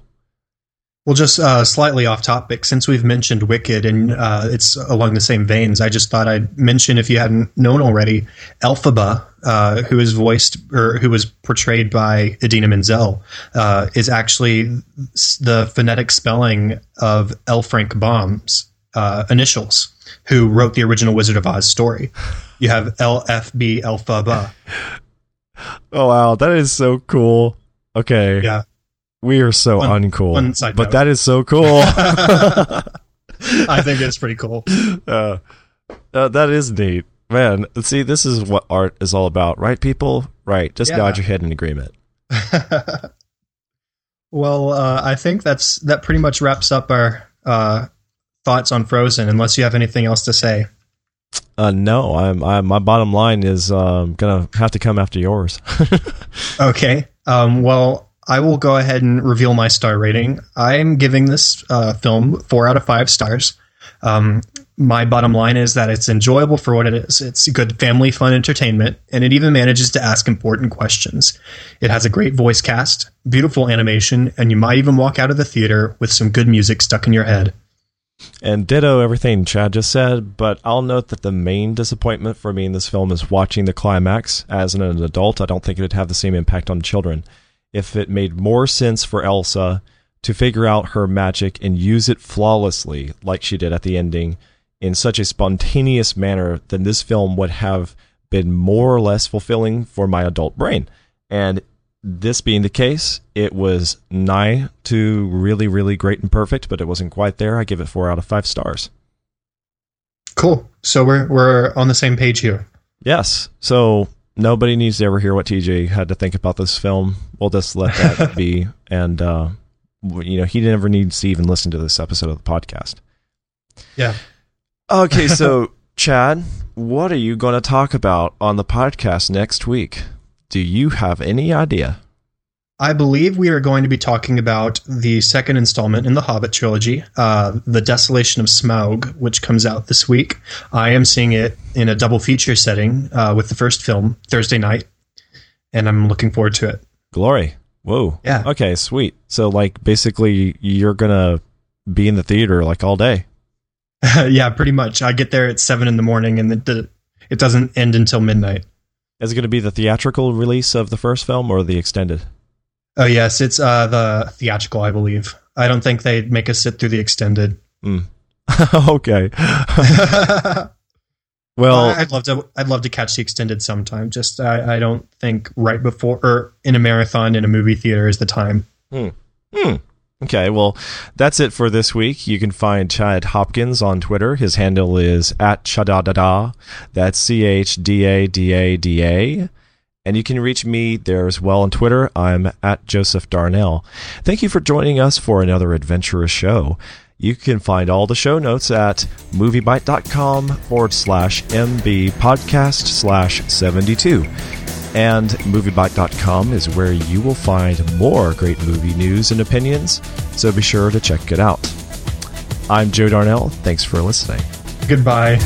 Well, just uh, slightly off topic, since we've mentioned Wicked and uh, it's along the same veins, I just thought I'd mention, if you hadn't known already, Elphaba, uh, who is voiced or who was portrayed by Idina Menzel, uh, is actually the phonetic spelling of L. Frank Baum's uh, initials, who wrote the original Wizard of Oz story. You have LFB Elphaba.
Oh wow, that is so cool. Okay,
Yeah.
We are so
Fun-
uncool,
side
but
note.
that is so cool. [laughs]
I think it's pretty cool. [laughs]
uh, uh, that is neat, man. See, this is what art is all about, right, people? Right. Just
Yeah.
nod your head in agreement. [laughs]
well, uh, I think that's that pretty much wraps up our uh, thoughts on Frozen. Unless you have anything else to say.
Uh, no, I'm, I'm. My bottom line is um, gonna have to come after yours.
Okay. Um, well, I will go ahead and reveal my star rating. I'm giving this uh, film four out of five stars. Um, my bottom line is that it's enjoyable for what it is. It's good family fun entertainment, and it even manages to ask important questions. It has a great voice cast, beautiful animation, and you might even walk out of the theater with some good music stuck in your head.
and ditto everything Chad just said, but I'll note that the main disappointment for me in this film is watching the climax. As an adult, I don't think it would have the same impact on children. If it made more sense for Elsa to figure out her magic and use it flawlessly, like she did at the ending, in such a spontaneous manner, then this film would have been more or less fulfilling for my adult brain. And this being the case, it was nigh to really, really great and perfect, but it wasn't quite there. I give it four out of five stars.
Cool. So we're we're on the same page here.
Yes. So nobody needs to ever hear what TJ had to think about this film. We'll just let that [laughs] be. And, uh, you know, he never needs to even listen to this episode of the podcast.
Yeah.
Okay. So, [laughs] Chad, what are you going to talk about on the podcast next week? Do you have any idea?
I believe we are going to be talking about the second installment in the Hobbit trilogy, uh, The Desolation of Smaug, which comes out this week. I am seeing it in a double feature setting uh, with the first film Thursday night, and I'm looking forward to it.
Glory. Whoa.
Yeah.
Okay, sweet. So like basically you're going to be in the theater like all day. [laughs]
yeah, pretty much. I get there at seven in the morning, and it, it doesn't end until midnight.
Is it going to be the theatrical release of the first film or the extended?
Oh yes, it's uh, the theatrical, I believe. I don't think they'd make us sit through the extended. [laughs]
okay. [laughs] Well,
I'd love to. I'd love to catch the extended sometime. Just I, I don't think right before or in a marathon in a movie theater is the time.
Hmm. Hmm. Okay, well, that's it for this week. You can find Chad Hopkins on Twitter. His handle is at chadadada. That's C H D A D A D A. And you can reach me there as well on Twitter. I'm at Joseph Darnell. Thank you for joining us for another adventurous show. You can find all the show notes at moviebyte.com forward slash MB podcast slash 72. And MovieByte.com is where you will find more great movie news and opinions, so be sure to check it out. I'm Joe Darnell. Thanks for listening.
Goodbye.